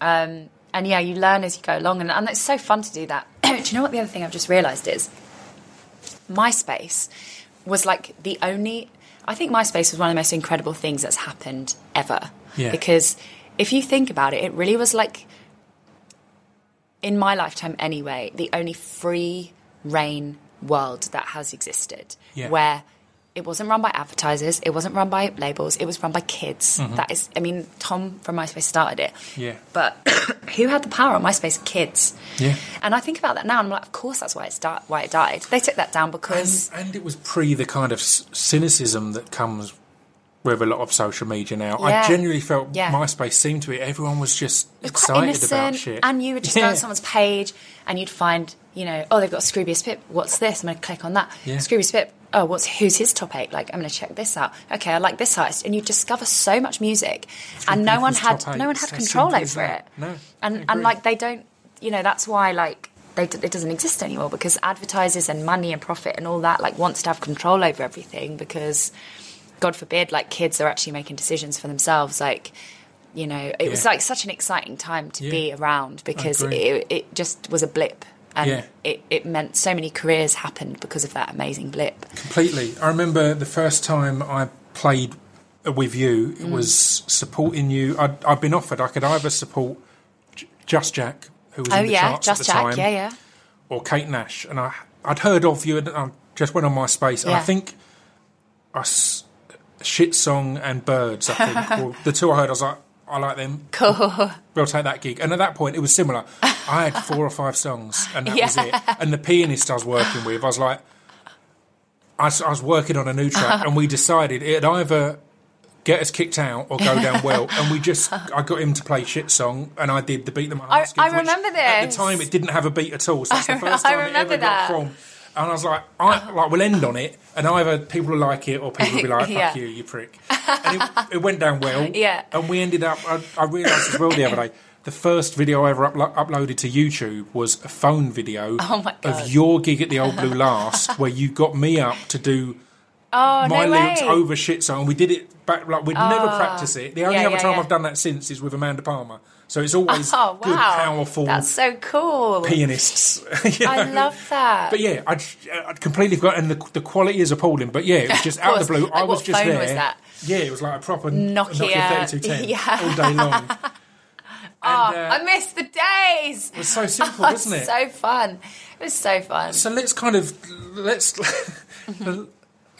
Um, and yeah, you learn as you go along, and, and it's so fun to do that. [clears throat] do you know what the other thing I've just realised is? MySpace was like the only. I think MySpace was one of the most incredible things that's happened ever. Yeah. Because if you think about it, it really was like, in my lifetime anyway, the only free reign world that has existed. Yeah. Where it wasn't run by advertisers, it wasn't run by labels, it was run by kids. That is, I mean, Tom from MySpace started it. Mm-hmm. Yeah. But [coughs] who had the power on MySpace? Kids. Yeah. And I think about that now, and I'm like, of course, that's why it start, why it died. They took that down because and, and it was pre the kind of cynicism that comes with a lot of social media now. I genuinely felt Yeah. MySpace seemed to be everyone was just was excited about innocent, shit. and you would just go Yeah. on someone's page and you'd find, you know, oh, they've got Scroobius Pip. What's this? I'm going to click on that. Yeah. Scroobius Pip. Oh, what's who's his top eight? Like, I'm going to check this out. Okay, I like this artist, and you discover so much music, and no one had no one had As control over it. No, and and like they don't, you know, that's why like. They, it doesn't exist anymore because advertisers and money and profit and all that like wants to have control over everything because God forbid, like kids are actually making decisions for themselves. Like, you know, it was like such an exciting time to Yeah. be around because it, it just was a blip. And Yeah. it, it meant so many careers happened because of that amazing blip. Completely. I remember the first time I played with you, Mm. it was supporting you. I'd, I'd been offered I could either support J- Just Jack, who was Oh, in the yeah, charts Just at the Jack, time, yeah, yeah. or Kate Nash. And I, I'd heard of you and I just went on MySpace. And I think I Shit Song and Birds, I think, [laughs] were the two I heard. I was like, I like them. Cool. We'll take that gig. And at that point, it was similar. I had four or five songs, and that was it. [laughs] And the pianist I was working with, I was like, I was, I was working on a new track, and we decided it'd either get us kicked out or go down well. [laughs] And we just, I got him to play shit song, and I did the beat them. I- I remember this. At the time, it didn't have a beat at all. So that's the I- first I time it remember ever that. got from. And I was like, I, like, we'll end on it, and either people will like it or people will be like, [laughs] fuck Yeah. you, you prick. And it, it went down well. [laughs] Yeah. And we ended up, I, I realised as well the other day, the first video I ever uplo- uploaded to YouTube was a phone video [laughs] Oh of your gig at the Old Blue Last, where you got me up to do Oh, my no lyrics way. over shit song. And we did it back, like, we'd never ah. practice it. The only Yeah, other yeah, time yeah. I've done that since is with Amanda Palmer. So it's always Oh, wow. good, powerful That's so cool. pianists. [laughs] you I love that. But yeah, I'd, I'd completely forgot, and the, the quality is appalling. But yeah, it was [laughs] just out of the blue. I was just there. was? Yeah, it was like a proper Nokia. Nokia 3210 [laughs] Yeah. all day long. oh, uh, I miss the days. It was so simple, Oh, wasn't it? So fun. It was so fun. So let's kind of let's uh,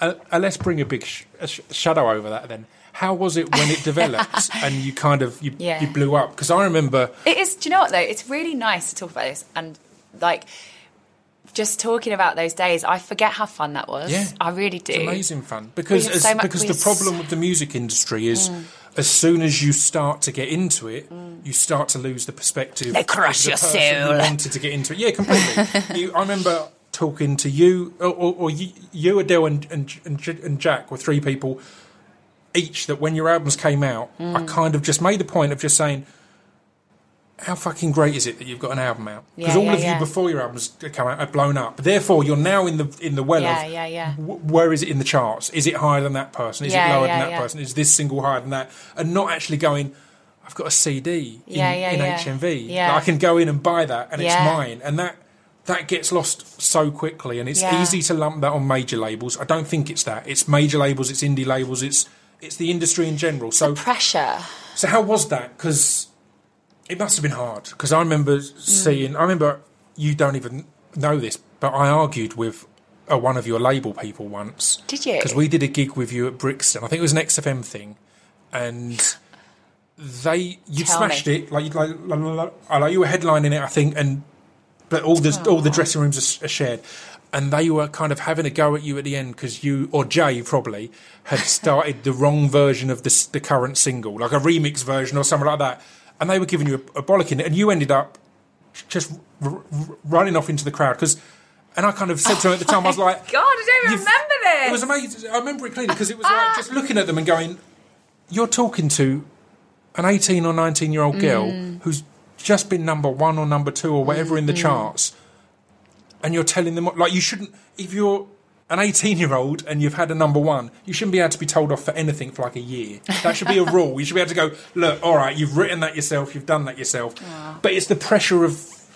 uh, let's bring a big sh- sh- shadow over that. Then, how was it when it developed [laughs] and you kind of you, Yeah. you blew up? Because I remember It is. Do you know what though? It's really nice to talk about this and like just talking about those days. I forget how fun that was. Yeah. I really do. It's amazing fun because as, so mu- because the problem with the music industry is mm. as soon as you start to get into it, mm. you start to lose the perspective. They crush of the your soul. Wanted to get into it, yeah, completely. [laughs] you, I remember talking to you, or, or, or you, you, Adele, and, and and and Jack were three people each. That when your albums came out, I Mm. kind of just made the point of just saying. How fucking great is it that you've got an album out? Because Yeah, all yeah, of you before your albums come out had blown up. Therefore, you're now in the in the well Yeah, of yeah, yeah. w- where is it in the charts? Is it higher than that person? Is Yeah, it lower yeah, than that yeah. person? Is this single higher than that? And not actually going, I've got a CD in, Yeah, yeah, in yeah. HMV. Yeah. I can go in and buy that and Yeah. it's mine. And that that gets lost so quickly. And it's Yeah. easy to lump that on major labels. I don't think it's that. It's major labels, it's indie labels, it's it's the industry in general. So Pressure. so how was that? Because it must have been hard. Because I remember Mm. seeing. I remember you don't even know this, but I argued with uh, one of your label people once. Did you? Because we did a gig with you at Brixton. I think it was an XFM thing, and they you smashed me. it like like, like, like, you were headlining it. I think, and but all the all the dressing rooms are, are shared. And they were kind of having a go at you at the end because you, or Jay probably, had [laughs] started the wrong version of the, the current single, like a remix version or something like that. And they were giving you a, a bollocking, and you ended up just r- r- running off into the crowd because. And I kind of said to him at the [laughs] time, I was like, God, I don't even remember this. It was amazing. I remember it clearly because it was like just [laughs] looking at them and going, "You're talking to an 18 or 19 year old girl Mm. who's just been number one or number two or whatever in the charts, and you're telling them like you shouldn't. If you're an 18 year old and you've had a number one, you shouldn't be able to be told off for anything for like a year. That should be a [laughs] rule. You should be able to go, look, all right, you've written that yourself, you've done that yourself, but it's the pressure of.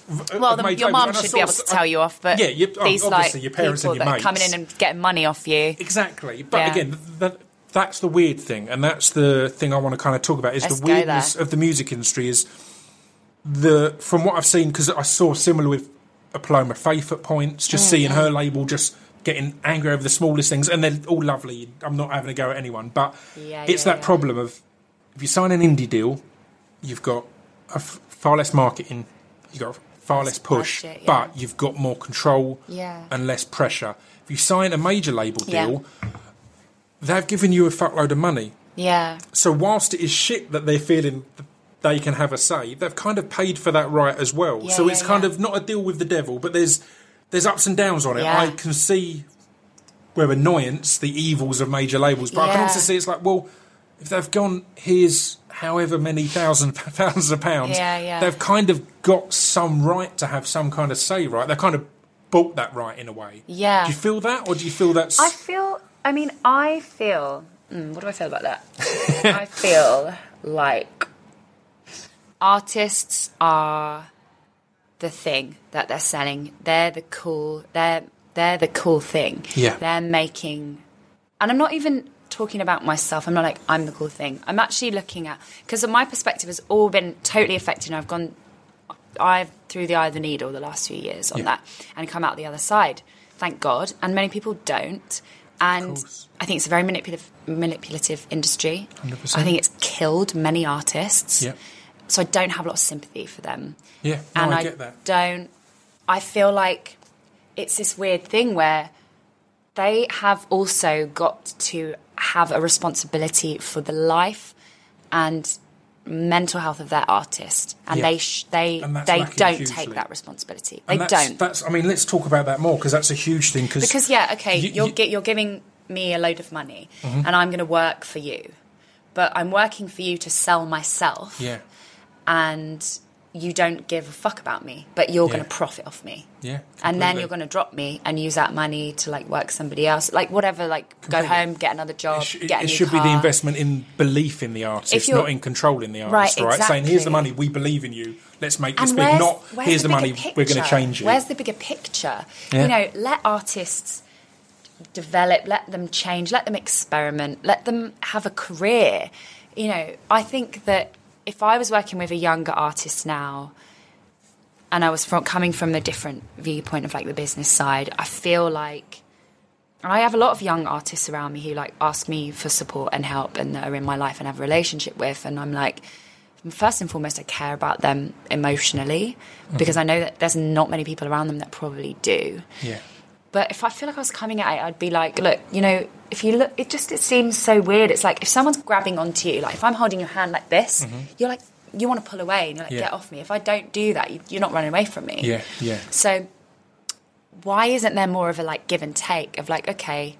of well, the, your mum should be able to tell you off, but Yeah, you- these like obviously your parents and people your that are coming in and getting money off you. Exactly. But Yeah. again, that, that's the weird thing, and that's the thing I want to kind of talk about is Let's the weirdness of the music industry. Is the from what I've seen because I saw similar with a Paloma Faith at points, Mm, just seeing her label just getting angry over the smallest things, and they're all lovely. I'm not having a go at anyone, but Yeah, it's yeah, that yeah. problem of if you sign an indie deal, you've got a f- far less marketing, you've got far less push, budget, but you've got more control and less pressure. If you sign a major label deal, they've given you a fuckload of money. Yeah, So whilst it is shit that they're feeling th- they can have a say, they've kind of paid for that right as well. Yeah, so yeah, it's kind yeah. of not a deal with the devil, but there's there's ups and downs on it. Yeah. I can see where annoyance, the evils of major labels, but I can also see it's like, well, if they've gone here's however many thousand [laughs] thousands of pounds, Yeah, yeah. they've kind of got some right to have some kind of say, right? They've kind of bought that right in a way. Yeah. Do you feel that, or do you feel that's I feel. I mean, I feel. Mm, what do I feel about that? [laughs] I feel like artists are the thing that they're selling. They're the cool. They're they're the cool thing. Yeah. They're making, and I'm not even talking about myself. I'm not like I'm the cool thing. I'm actually looking at because my perspective has all been totally affected. And I've gone. I've through the eye of the needle the last few years on Yeah. that and come out the other side. Thank God. And many people don't. And. I think it's a very manipulative manipulative industry. 100%. I think it's killed many artists. Yeah. So I don't have a lot of sympathy for them. Yeah, no, and I I, get that. don't. I feel like it's this weird thing where they have also got to have a responsibility for the life and mental health of their artist, and Yeah. they sh- they And they don't hugely. take that responsibility. They And that's, don't That's. I mean, let's talk about that more because that's a huge thing. Cause because yeah, okay, you- are you- you're giving me a load of money, Mm-hmm. and I'm going to work for you, but I'm working for you to sell myself, yeah, and you don't give a fuck about me, but you're going to profit off me. yeah. And then you're going to drop me and use that money to like work somebody else, like whatever, like go home, get another job, It, sh- get it should be the investment in belief in the artist, not in controlling the Right, artist. Right, saying here's the money, we believe in you. Let's make this And big. Not here's the, money, bigger we're going to change it. Where's the bigger picture? Yeah. You know, let artists develop, let them change, let them experiment, let them have a career. You know, I think that if I was working with a younger artist now, and I was from coming from the different viewpoint of like the business side, I feel like I have a lot of young artists around me who like ask me for support and help and that are in my life and have a relationship with and I'm like first and foremost I care about them emotionally because mm-hmm. I know that there's not many people around them that probably do. yeah, But if I feel like I was coming at it, I'd be like, look, you know, if you look, it just it seems so weird. It's like if someone's grabbing onto you, like if I'm holding your hand like this, you're like, you want to pull away and you're like, Mm-hmm. Yeah. get off me. If I don't do that, you, you're not running away from me. yeah, yeah. So why isn't there more of a like give and take of like, okay,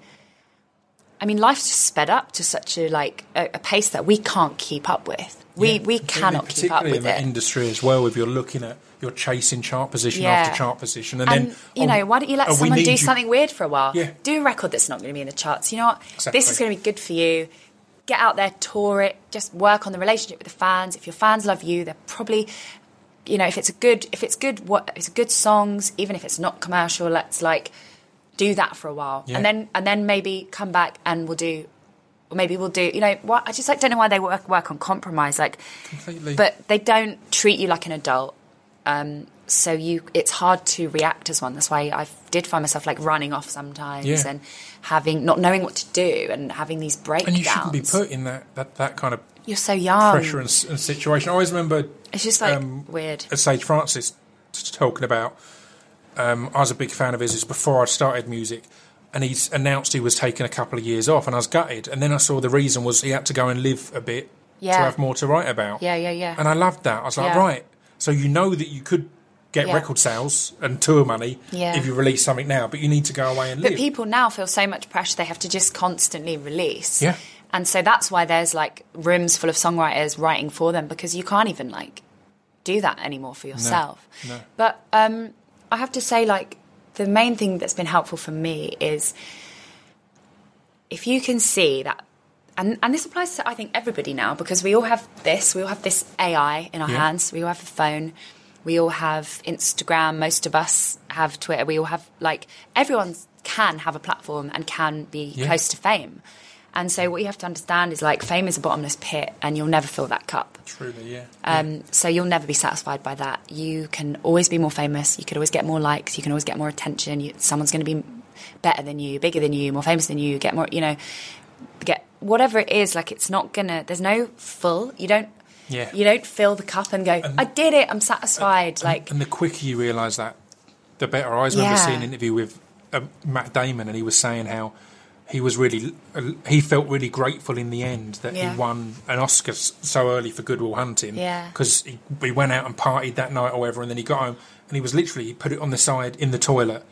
I mean, life's just sped up to such a like a, a pace that we can't keep up with. We Yeah, we cannot keep up with it. industry as well. If you're looking at you're chasing chart position Yeah. after chart position, and, And then you oh, know, why don't you let oh, someone do you- something weird for a while? Yeah. Do a record that's not going to be in the charts. You know what? Exactly. This is going to be good for you. Get out there, tour it. Just work on the relationship with the fans. If your fans love you, they're probably, you know, if it's a good, if it's good, what if it's good songs, even if it's not commercial, let's like do that for a while, Yeah. and then and then maybe come back and we'll do. Or maybe we'll do, you know, what I just like don't know why they work work on compromise, like, Completely. but they don't treat you like an adult Um, so you, it's hard to react as one. That's why I did find myself like running off sometimes Yeah. and having not knowing what to do and having these breakdowns. And you shouldn't be put in that, that, that kind of You're so young. pressure and, and situation. I always remember It's just like um, weird. Sage Francis talking about. Um, I was a big fan of his It's before I started music, and he's announced he was taking a couple of years off, and I was gutted. And then I saw the reason was he had to go and live a bit Yeah. to have more to write about. Yeah, yeah, yeah. And I loved that. I was like, Yeah. right, so you know that you could get Yeah. record sales and tour money Yeah. if you release something now, but you need to go away and But live. people now feel so much pressure they have to just constantly release. Yeah. And so that's why there's like rooms full of songwriters writing for them because you can't even like do that anymore for yourself. no. But um, I have to say, like, the main thing that's been helpful for me is if you can see that. And, and this applies to I think everybody now because we all have this we all have this AI in our Yeah. hands we all have a phone we all have Instagram most of us have Twitter we all have like everyone can have a platform and can be Yeah. close to fame and so what you have to understand is like fame is a bottomless pit and you'll never fill that cup Truly, yeah. um, so you'll never be satisfied by that. You can always be more famous. You could always get more likes. You can always get more attention. You, someone's going to be better than you, bigger than you, more famous than you. Get more, you know, get whatever it is. Like it's not gonna. There's no full. You don't. Yeah. You don't fill the cup and go. I did it. I'm satisfied. like And the quicker you realise that, the better. I remember Yeah. seeing an interview with uh, Matt Damon, and he was saying how he was really, uh, he felt really grateful in the end that Yeah. he won an Oscar so early for Good Will Hunting. Yeah. Because he, he went out and partied that night or whatever, and then he got home, and he was literally, he put it on the side in the toilet.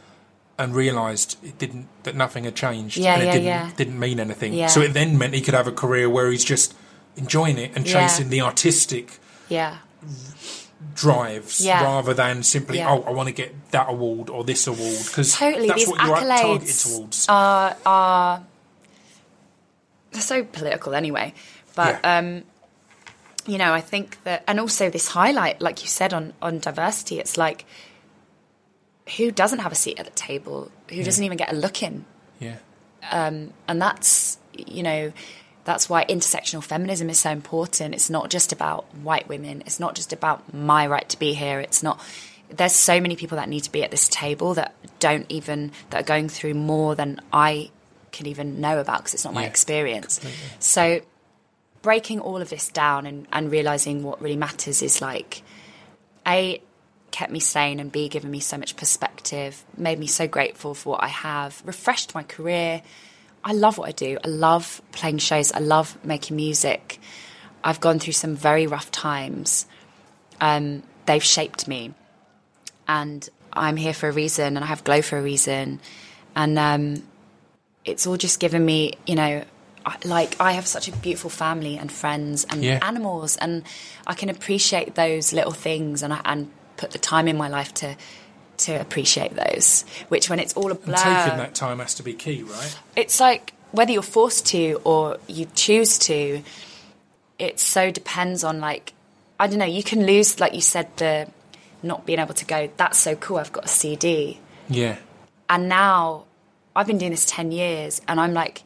And realised it didn't that nothing had changed, Yeah, and it yeah, didn't yeah. didn't mean anything. So it then meant he could have a career where he's just enjoying it and chasing the artistic yeah, drives rather than simply oh I want to get that award or this award because totally. that's These what you're targeted towards. are are they're so political anyway. But um, you know, I think that, and also this highlight, like you said on on diversity, it's like who doesn't have a seat at the table? Who doesn't even get a look in? yeah, um, and that's you know that's why intersectional feminism is so important it's not just about white women it's not just about my right to be here it's not there's so many people that need to be at this table that don't even that are going through more than i can even know about because it's not my experience completely. so breaking all of this down and, and realizing what really matters is like a kept me sane and b given me so much perspective made me so grateful for what i have refreshed my career. I love what i do. I love playing shows. I love making music. I've gone through some very rough times. Um, they've shaped me. And i'm here for a reason and i have glow for a reason. And um, it's all just given me, you know, like I have such a beautiful family and friends and Yeah. animals, and I can appreciate those little things, and I, and put the time in my life to to appreciate those. Which, when it's all a blur, and taking that time has to be key, right? it's like whether you're forced to or you choose to. It so depends on like I don't know. You can lose, like you said, the not being able to go. That's so cool. I've got a CD Yeah, and now I've been doing this 10 years and I'm like,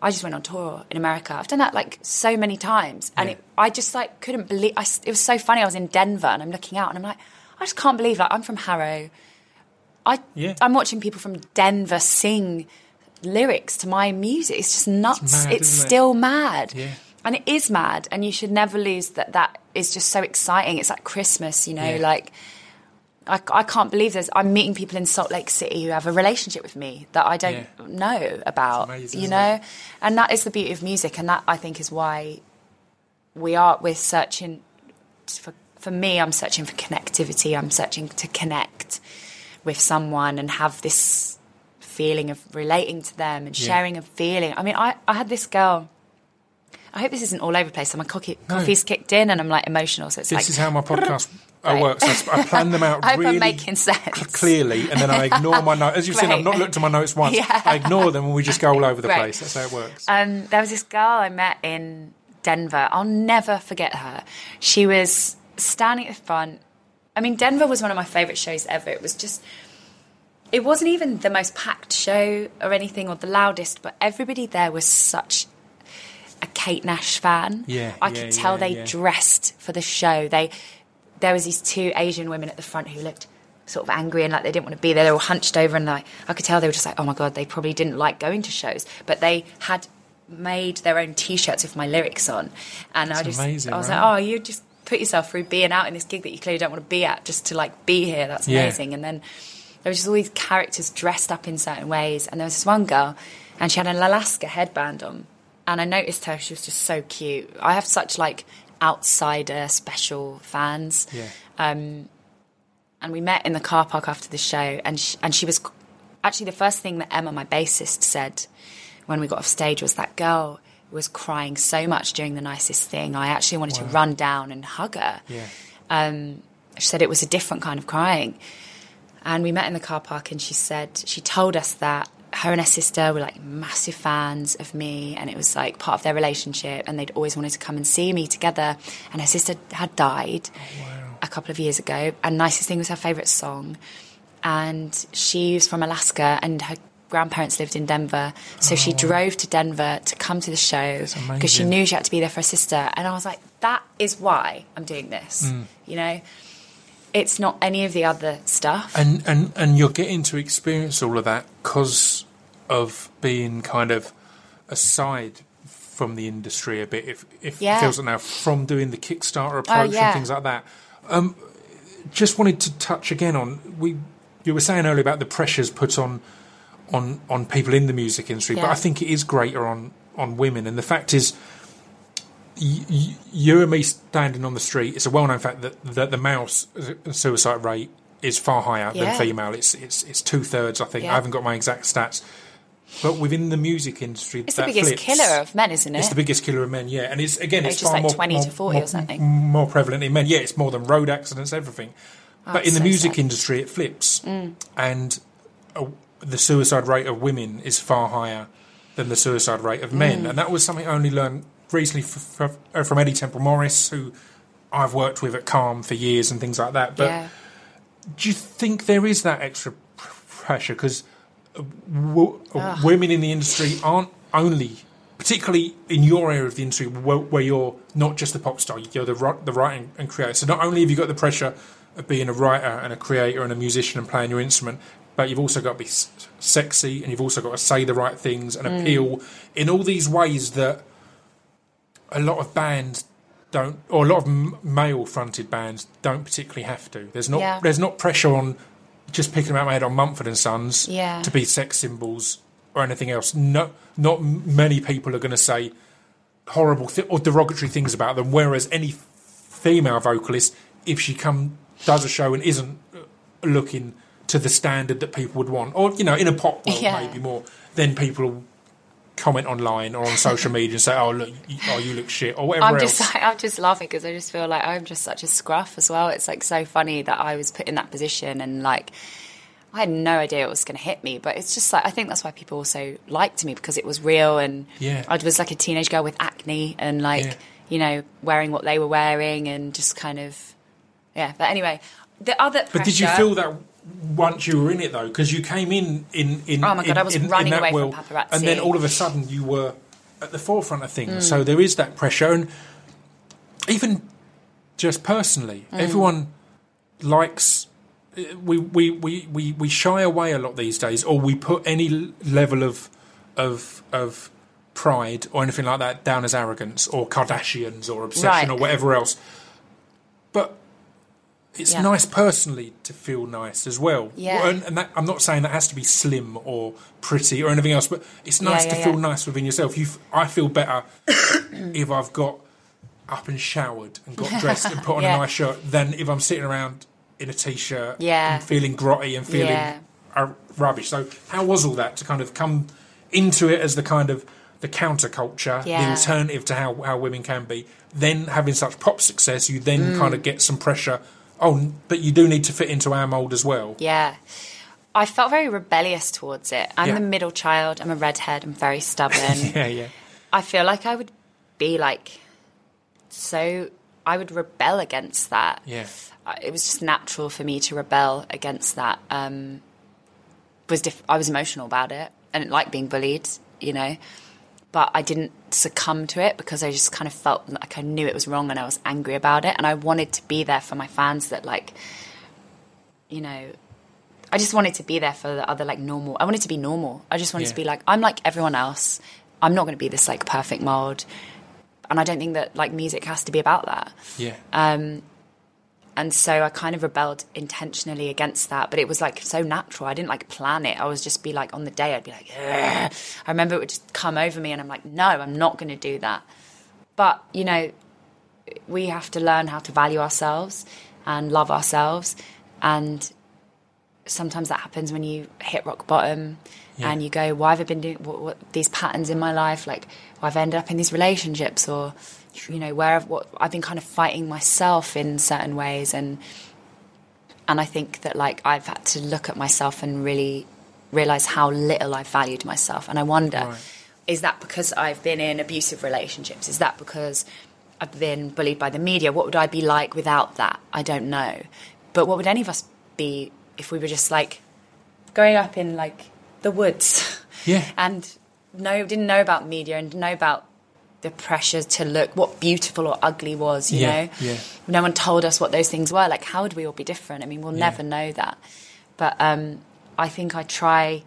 I just went on tour in America. I've done that like so many times. And Yeah. it, I just like couldn't believe, I it was so funny. I was in Denver and I'm looking out and I'm like, I just can't believe that. I'm from Harrow. I, Yeah. I'm watching people from Denver sing lyrics to my music. It's just nuts. It's, mad, isn't it? still mad. Yeah. And it is mad. And you should never lose that. That is just so exciting. It's like Christmas, you know, Yeah. like I, I can't believe this. I'm meeting people in Salt Lake City who have a relationship with me that I don't Yeah. know about. amazing, you know, it? and that is the beauty of music, and that I think is why we are we're searching for. For me, I'm searching for connectivity. I'm searching to connect with someone and have this feeling of relating to them and Yeah. sharing a feeling. I mean, I, I had this girl. I hope this isn't all over the place. So my coffee, No. coffee's kicked in and I'm like emotional. So it's this like is how my podcast uh, Right. works. I plan them out [laughs] I hope really I'm making sense. clearly, and then I ignore my notes. As you've seen, I've not looked at my notes once. [laughs] Yeah. I ignore them, and we just go all over the Great. place. That's how it works. Um, there was this girl I met in Denver. I'll never forget her. She was standing at the front. I mean, Denver was one of my favourite shows ever. It was just, it wasn't even the most packed show or anything or the loudest, but everybody there was such a Kate Nash fan. Yeah, I yeah, could tell yeah, they yeah. dressed for the show. They there was these two Asian women at the front who looked sort of angry and like they didn't want to be there. They were hunched over and like I could tell they were just like, oh my god, they probably didn't like going to shows, but they had made their own T-shirts with my lyrics on, and I just amazing, I was right? like, oh, you just put yourself through being out in this gig that you clearly don't want to be at just to like be here. That's Yeah. amazing. And then there was just all these characters dressed up in certain ways, and there was this one girl, and she had an Alaska headband on, and I noticed her. She was just so cute. I have such like outsider special fans. Yeah. Um, and we met in the car park after the show, and she, and she was actually the first thing that Emma, my bassist, said when we got off stage was that girl was crying so much during the nicest thing. I actually wanted to run down and hug her. Yeah. Um, she said it was a different kind of crying. And we met in the car park, and she said, she told us that her and her sister were like massive fans of me, and it was like part of their relationship, and they'd always wanted to come and see me together. And her sister had died a couple of years ago, and Nicest Thing was her favourite song. And she was from Alaska, and her grandparents lived in Denver. So she drove to Denver to come to the show because she knew she had to be there for her sister. And I was like, that is why I'm doing this. You know, it's not any of the other stuff. And and and you're getting to experience all of that because of being kind of aside from the industry a bit. If if Yeah. it feels like now from doing the Kickstarter approach yeah. and things like that. Um, just wanted to touch again on we. You were saying earlier about the pressures put on on on people in the music industry, but I think it is greater on on women. And the fact is, y- y- you and me standing on the street, it's a well-known fact that, that the male suicide rate is far higher Yeah. than female. It's it's it's two thirds, I think. Yeah. I haven't got my exact stats, but within the music industry, it's the biggest flips. killer of men, isn't it? It's the biggest killer of men, yeah, and it's again, it's far like more 20 to more- 40 or something. more prevalent in men. Yeah, it's more than road accidents, everything. but in the so music sad. Mm. industry, it flips, and uh, the suicide rate of women is far higher than the suicide rate of men, Mm. and that was something I only learned recently f- f- uh, from Eddy Temple-Morris, who I've worked with at Calm for years and things like that. But yeah. do you think there is that extra pr- pressure because w- uh, women in the industry aren't only particularly in your area of the industry where, where you're not just a pop star you're the, the writing and creator so not only have you got the pressure of being a writer and a creator and a musician and playing your instrument but you've also got to be sexy and you've also got to say the right things and appeal in all these ways that a lot of bands don't, or a lot of male-fronted bands don't particularly have to. There's not, Yeah. there's not pressure on just picking them out of my head on Mumford and Sons Yeah. to be sex symbols or anything else. No, not many people are going to say horrible th- or derogatory things about them. Whereas any female vocalist, if she come does a show and isn't uh, looking to the standard that people would want, or you know, in a pop world Yeah. maybe more, then people comment online or on social media and say, "Oh look, you, oh you look shit" or whatever I'm else. just [laughs] like, I'm just laughing because I just feel like I'm just such a scruff as well. It's like so funny that I was put in that position and like I had no idea it was going to hit me, but it's just like I think that's why people also liked me because it was real and Yeah. I was like a teenage girl with acne and like Yeah. you know wearing what they were wearing and just kind of yeah. But anyway, the other But did you feel that once you were in it though? Because you came in in in Oh my God, in, I was in- in running that away from world, paparazzi. and then all of a sudden you were at the forefront of things. Mm. So there is that pressure, and even just personally, Mm. everyone likes. We, we, we, we, we shy away a lot these days, or we put any level of of of pride or anything like that down as arrogance or Kardashians or obsession Right. or whatever else. But it's Yeah. nice personally to feel nice as well. Yeah. And, and that, I'm not saying that has to be slim or pretty or anything else, but it's nice Yeah, to yeah, feel nice within yourself. You, I feel better [coughs] if I've got up and showered and got [laughs] dressed and put on Yeah. a nice shirt than if I'm sitting around in a t-shirt Yeah. and feeling grotty and feeling Yeah. rubbish. So how was all that to kind of come into it as the kind of the counterculture, the alternative to how, how women can be, then having such pop success, you then Mm. kind of get some pressure. Oh, but you do need to fit into our mold as well. Yeah. I felt very rebellious towards it. I'm Yeah. the middle child. I'm a redhead. I'm very stubborn. [laughs] Yeah, yeah. I feel like I would be like so. I would rebel against that. Yeah. It was just natural for me to rebel against that. Um, was diff- I was emotional about it. I didn't like being bullied, you know. But I didn't succumb to it because I just kind of felt like I knew it was wrong and I was angry about it. And I wanted to be there for my fans that, like, you know, I just wanted to be there for the other, like, normal. I wanted to be normal. I just wanted Yeah. to be like, I'm like everyone else. I'm not going to be this, like, perfect mold. And I don't think that, like, music has to be about that. Yeah. Um, and so I kind of rebelled intentionally against that, but it was like so natural. I didn't like plan it. I was just be like on the day, I'd be like, "Ugh." I remember it would just come over me, and I'm like, no, I'm not going to do that. But you know, we have to learn how to value ourselves and love ourselves, and sometimes that happens when you hit rock bottom. Yeah. And you go, why have I been doing what, what, these patterns in my life? Like, why have I ended up in these relationships, or you know, where I've, what I've been kind of fighting myself in certain ways, and and I think that like I've had to look at myself and really realize how little I've valued myself, and I wonder, Right. is that because I've been in abusive relationships? Is that because I've been bullied by the media? What would I be like without that? I don't know, but what would any of us be if we were just like growing up in like the woods? Yeah. [laughs] and no didn't know about media and didn't know about the pressure to look what beautiful or ugly was you Yeah, know yeah. no one told us what those things were like how would we all be different i mean we'll Yeah. never know that but um, i think i try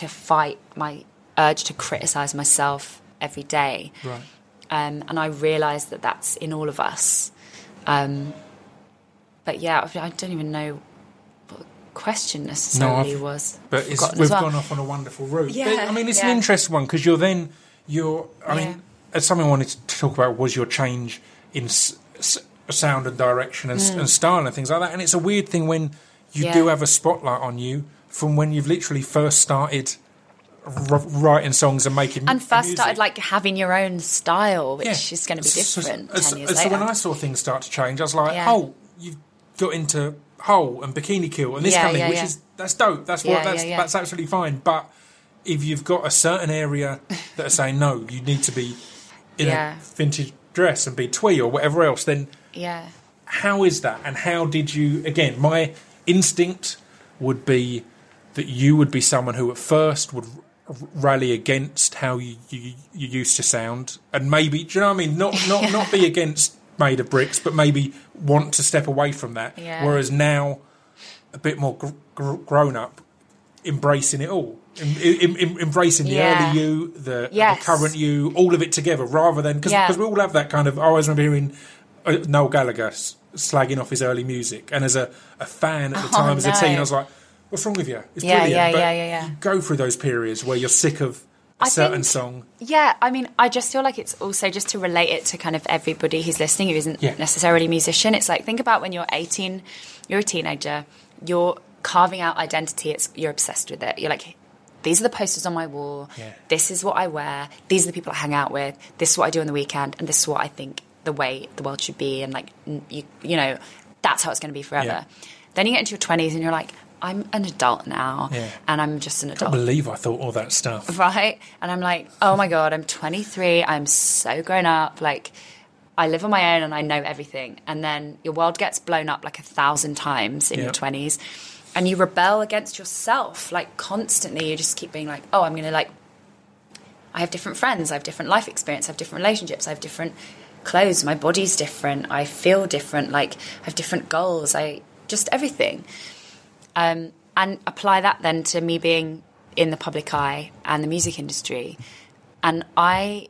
to fight my urge to criticize myself every day Right. um, and i realize that that's in all of us um, but yeah I- don't even know what the question necessarily I've- was But it's, we've well. gone off on a wonderful route. Yeah, But, I mean, it's an interesting one because you're then you're. I Yeah. mean, something I wanted to talk about was your change in s- s- sound and direction and, s and style and things like that. And it's a weird thing when you Mm. Yeah. do have a spotlight on you from when you've literally first started r- writing songs and making and first music. started like having your own style, which Yeah. is going to be different so, ten years so later. when I saw things start to change, I was like, Yeah. "Oh, you've got into Hole and Bikini Kill and this kind of thing, which is that's dope. That's what that's that's absolutely fine." But if you've got a certain area that are saying no, you need to be in Yeah. a vintage dress and be twee or whatever else, then yeah, how is that? And how did you? Again, my instinct would be that you would be someone who at first would r- rally against how you, you you used to sound, and maybe do you know what I mean? Not not not be [laughs] against made of bricks, but maybe want to step away from that. Yeah. Whereas now, a bit more gr- gr- grown up, embracing it all. Em- em- em- embracing the Yeah. early you, the, Yes. the current you, all of it together, rather than because Yeah. we all have that kind of. I always remember hearing uh, Noel Gallagher s- slagging off his early music, and as a, a fan at the Oh, time, as a teen, no. I was like, "What's wrong with you? It's Yeah, brilliant." yeah, but yeah, yeah, yeah. You go through those periods where you're sick of a I certain think- song. yeah. I mean, I just feel like it's also just to relate it to kind of everybody who's listening who isn't Yeah. necessarily a musician. It's like think about when you're 18, you're a teenager, you're carving out identity. It's you're obsessed with it. You're like. These are the posters on my wall. Yeah. This is what I wear. These are the people I hang out with. This is what I do on the weekend, and this is what I think the way the world should be. And like you, you know, that's how it's going to be forever. Yeah. Then you get into your twenties, and you're like, I'm an adult now, Yeah. and I'm just an adult. I believe I thought all that stuff. right? And I'm like, oh my god, I'm 23. I'm so grown up. Like, I live on my own and I know everything. And then your world gets blown up like a thousand times in your 20s, and you rebel against yourself like constantly. You just keep being like, oh, I'm gonna like. I have different friends. I have different life experience. I have different relationships. I have different clothes. My body's different. I feel different. Like I have different goals. I just everything um, and apply that then to me being in the public eye and the music industry. And I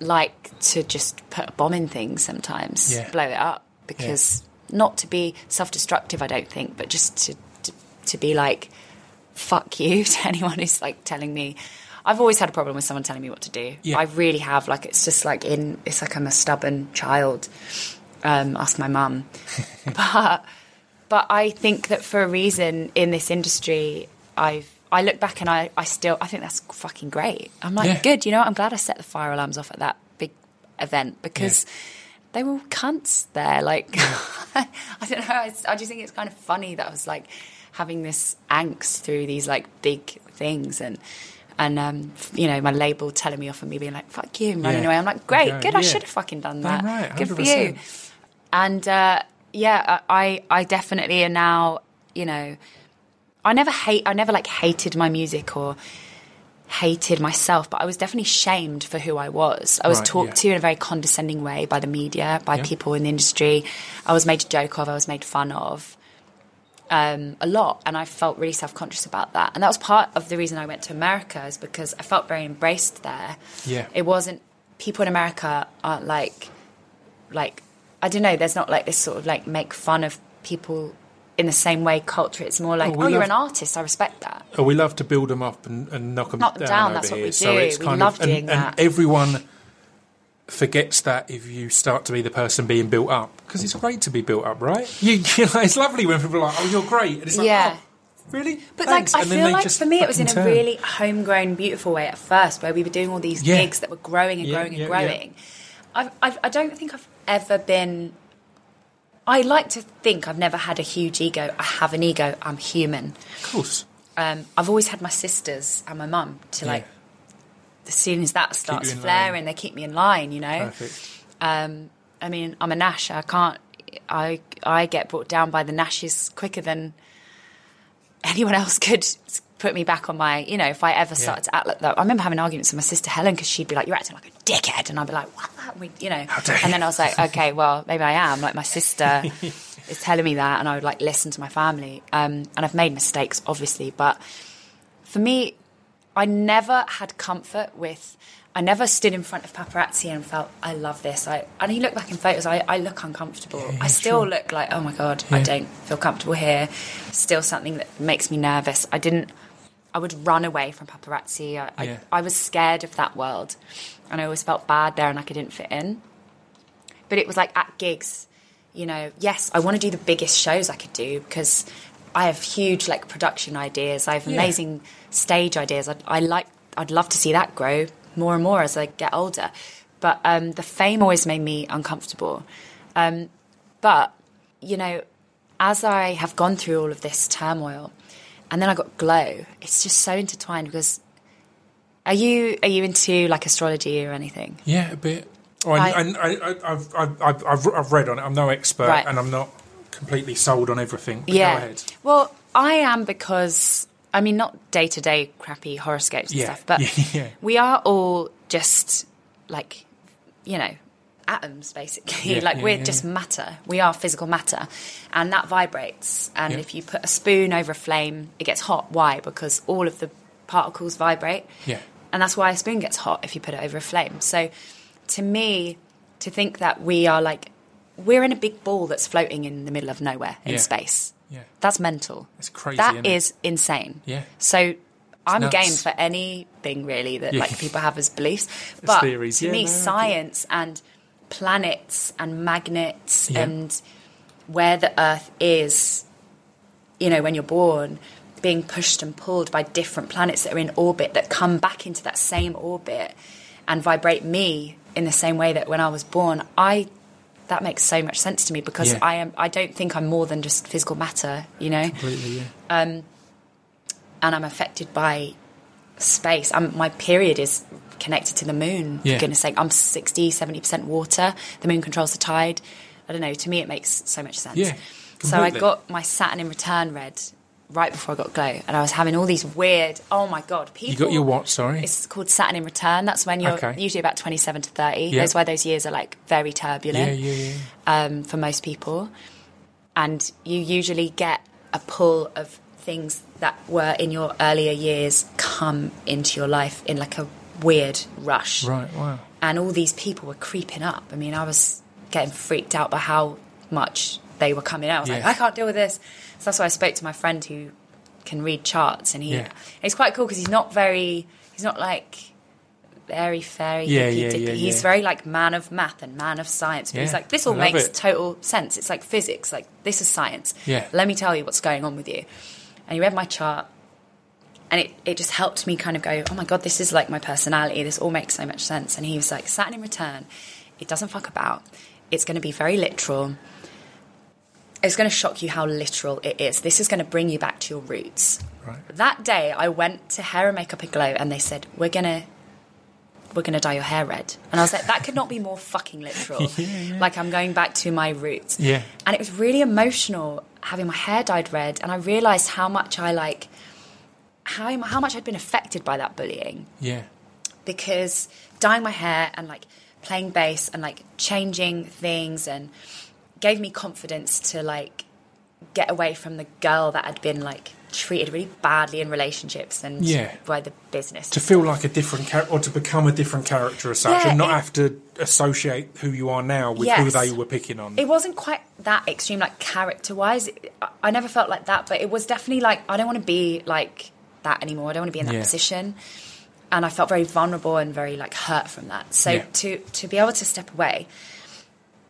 like to just put a bomb in things sometimes, Yeah. blow it up, because not to be self destructive, I don't think, but just to, to, to be like, fuck you [laughs] to anyone who's like telling me. I've always had a problem with someone telling me what to do. Yeah. I really have. Like, it's just like in, it's like I'm a stubborn child. Um, ask my mum. [laughs] but but I think that for a reason in this industry, I've I look back and I, I still I think that's fucking great. I'm like, Yeah. good, you know, what? I'm glad I set the fire alarms off at that big event because they were cunts there. Like, [laughs] [laughs] I don't know. I, I just think it's kind of funny that I was like having this angst through these like big things and. And um, you know, my label telling me off and me being like, "Fuck you," and running Yeah. away. I'm like, "Great, Okay, good. I should have fucking done that. right, good for you." and uh, yeah, I I definitely are now. You know, I never hate. I never like hated my music or hated myself, but I was definitely shamed for who I was. I was Right, talked yeah. to in a very condescending way by the media, by Yeah. people in the industry. I was made a joke of, I was made fun of um, a lot, and I felt really self conscious about that. And that was part of the reason I went to America, is because I felt very embraced there. Yeah. It wasn't, people in America aren't like, like, I don't know, there's not like this sort of like make fun of people in the same way culture. It's more like, Oh, oh, we you're love- an artist, I respect that. Oh, we love to build them up and, and knock them Knock them down. down, that's what here. we So do. it's We kind love of, and, doing and that. everyone forgets that if you start to be the person being built up because it's great to be built up, right? [laughs] You, you know, it's lovely when people are like, "Oh, you're great," and it's like, Yeah. "Oh, really?" But Thanks." like, I And feel like for me, it was in a turn. really homegrown, beautiful way at first, where we were doing all these Yeah. gigs that were growing and Yeah, growing and yeah, growing. I've, I've, I don't think I've ever been. I like to think I've never had a huge ego. I have an ego. I'm human. Of course. Um, I've always had my sisters and my mum to like. Yeah. As soon as that starts in line. flaring, they keep me in line. You know. Perfect. Um, I mean, I'm a Nash. I can't. I I get brought down by the Nashes quicker than anyone else could put me back on my. You know, if I ever started to act like that. I remember having arguments with my sister Helen because she'd be like, "You're acting like a dickhead," and I'd be like, "What? That? We, you know?" And then I was like, "Okay, well, maybe I am." Like my sister [laughs] is telling me that, and I would like listen to my family. Um, and I've made mistakes, obviously, but for me, I never had comfort with. I never stood in front of paparazzi and felt I love this. I and you look back in photos, I, I look uncomfortable. yeah, I still sure. look like oh my god, I don't feel comfortable here. Still something that makes me nervous. I didn't. I would run away from paparazzi. I, Yeah. I, I was scared of that world, and I always felt bad there and like I didn't fit in. But it was like at gigs, you know. Yes, I want to do the biggest shows I could do because I have huge like production ideas. I have Yeah. amazing stage ideas. I, I like. I'd love to see that grow more and more as I get older. But um, the fame always made me uncomfortable. Um, but you know, as I have gone through all of this turmoil, and then I got glow. It's just so intertwined because. Are you are you into like astrology or anything? Yeah, a bit. Oh, I, I- I, I, I've, I've, I've, I've I've read on it. I'm no expert, Right. and I'm not completely sold on everything. But yeah. Go ahead. Well, I am because I mean not day to day crappy horoscopes and Yeah, stuff, but yeah, [laughs] yeah. we are all just like you know atoms basically. Yeah, [laughs] like yeah, we're yeah, just matter. We are physical matter, and that vibrates. And if you put a spoon over a flame, it gets hot. Why? Because all of the particles vibrate. Yeah. And that's why a spoon gets hot if you put it over a flame. So to me, to think that we are like, we're in a big ball that's floating in the middle of nowhere in space. Yeah. That's mental. It's crazy, That isn't it? is insane. Yeah. So I'm nuts. game for anything really that Yeah. like people have as beliefs. [laughs] But theories. to Yeah, me, no, science and planets and magnets Yeah. and where the Earth is, you know, when you're born, being pushed and pulled by different planets that are in orbit that come back into that same orbit and vibrate me in the same way that when I was born, I that makes so much sense to me because Yeah. I am I don't think I'm more than just physical matter, you know Completely, yeah. Um, and I'm affected by space. I'm, my period is connected to the moon. Yeah. For goodness sake, I'm 60, 70% water. The moon controls the tide. I don't know. To me, it makes so much sense. Yeah, So I got my Saturn in return read right before I got glow, and I was having all these weird. Oh my god, people! You got your what? Sorry. It's called Saturn in return. That's when you're Okay. usually about 27 to 30. Yeah. That's why those years are like very turbulent Yeah, yeah, yeah. um, for most people. And you usually get a pull of things that were in your earlier years come into your life in like a weird rush. Right. Wow. And all these people were creeping up. I mean, I was getting freaked out by how much they were coming out. I was like, I can't deal with this. So that's why I spoke to my friend who can read charts, and he Yeah. he's quite cool because he's not very he's not like very fairy Yeah, yeah, yeah, He's yeah. very like man of math and man of science. But he's like, this all makes it. total sense. It's like physics. Like this is science. Yeah. Let me tell you what's going on with you. And he read my chart, and it, it just helped me kind of go, oh my god, this is like my personality. This all makes so much sense. And he was like, Saturn in return, it doesn't fuck about. It's going to be very literal. It's going to shock you how literal it is. This is going to bring you back to your roots. Right. That day, I went to Hair and Makeup and Glow, and they said, "We're gonna, we're gonna dye your hair red." And I was like, "That could not be more fucking literal." [laughs] Like I'm going back to my roots. Yeah. And it was really emotional having my hair dyed red, and I realised how much I like how how much I'd been affected by that bullying Yeah. because dyeing my hair and like playing bass and like changing things and gave me confidence to like get away from the girl that had been like treated really badly in relationships and Yeah. by the business. To feel like a different character, or to become a different character as such, Yeah, and not it- have to associate who you are now with who they were picking on. it wasn't quite that extreme, like character wise. I never felt like that, but it was definitely like I don't want to be like that anymore. I don't want to be in that Yeah. position, and I felt very vulnerable and very like hurt from that. So Yeah. to to be able to step away.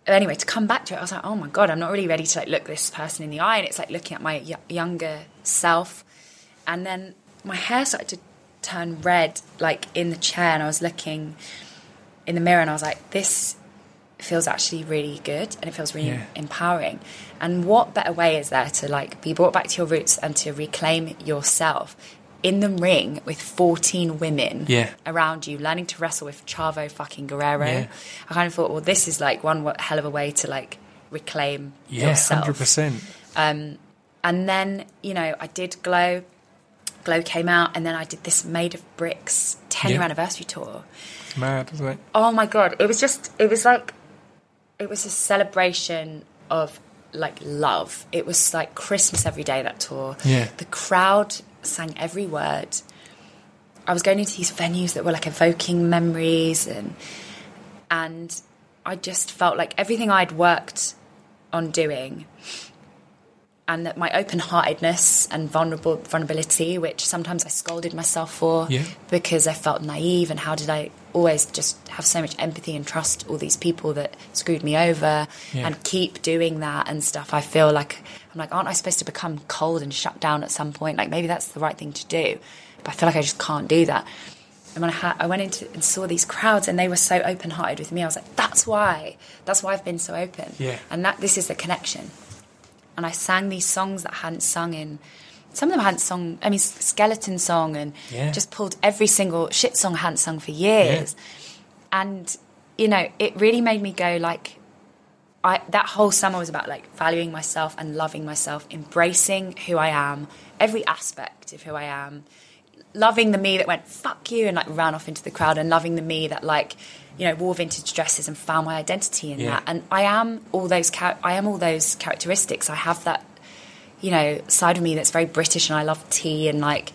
Anyway, to come back to it, I was like, oh my god, I'm not really ready to like look this person in the eye, and it's like looking at my y- younger self, and then my hair started to turn red, like in the chair, and I was looking in the mirror, and I was like, this feels actually really good and it feels really Yeah. empowering. And what better way is there to like be brought back to your roots and to reclaim yourself in the ring with 14 women Yeah. around you, learning to wrestle with Chavo fucking Guerrero. Yeah. I kind of thought, well, this is like one hell of a way to like reclaim yeah, yourself. hundred percent. Um, and then, you know, I did Glow. Glow came out, and then I did this Made of Bricks 10 year Yeah. anniversary tour. Mad, isn't it? Oh my god, it was just it was like it was a celebration of like love. It was like Christmas every day that tour. Yeah. The crowd sang every word. I was going into these venues that were like evoking memories and and I just felt like everything I'd worked on doing and that my open-heartedness and vulnerable vulnerability, which sometimes I scolded myself for Yeah. because I felt naive and how did I always just have so much empathy and trust all these people that screwed me over Yeah. and keep doing that and stuff. I feel like I'm like, aren't I supposed to become cold and shut down at some point? Like maybe that's the right thing to do, but I feel like I just can't do that. And when I, had, I went into and saw these crowds, and they were so open-hearted with me, I was like, "That's why. That's why I've been so open." Yeah. And that this is the connection and I sang these songs that I hadn't sung in. Some of them I hadn't sung. I mean, skeleton song, and Yeah. just pulled every single shit song hadn't sung for years. And you know, it really made me go like. I, that whole summer was about like valuing myself and loving myself, embracing who I am, every aspect of who I am, loving the me that went fuck you and like ran off into the crowd, and loving the me that like you know wore vintage dresses and found my identity in Yeah. that. And I am all those I am all those characteristics. I have that you know side of me that's very British, and I love tea and like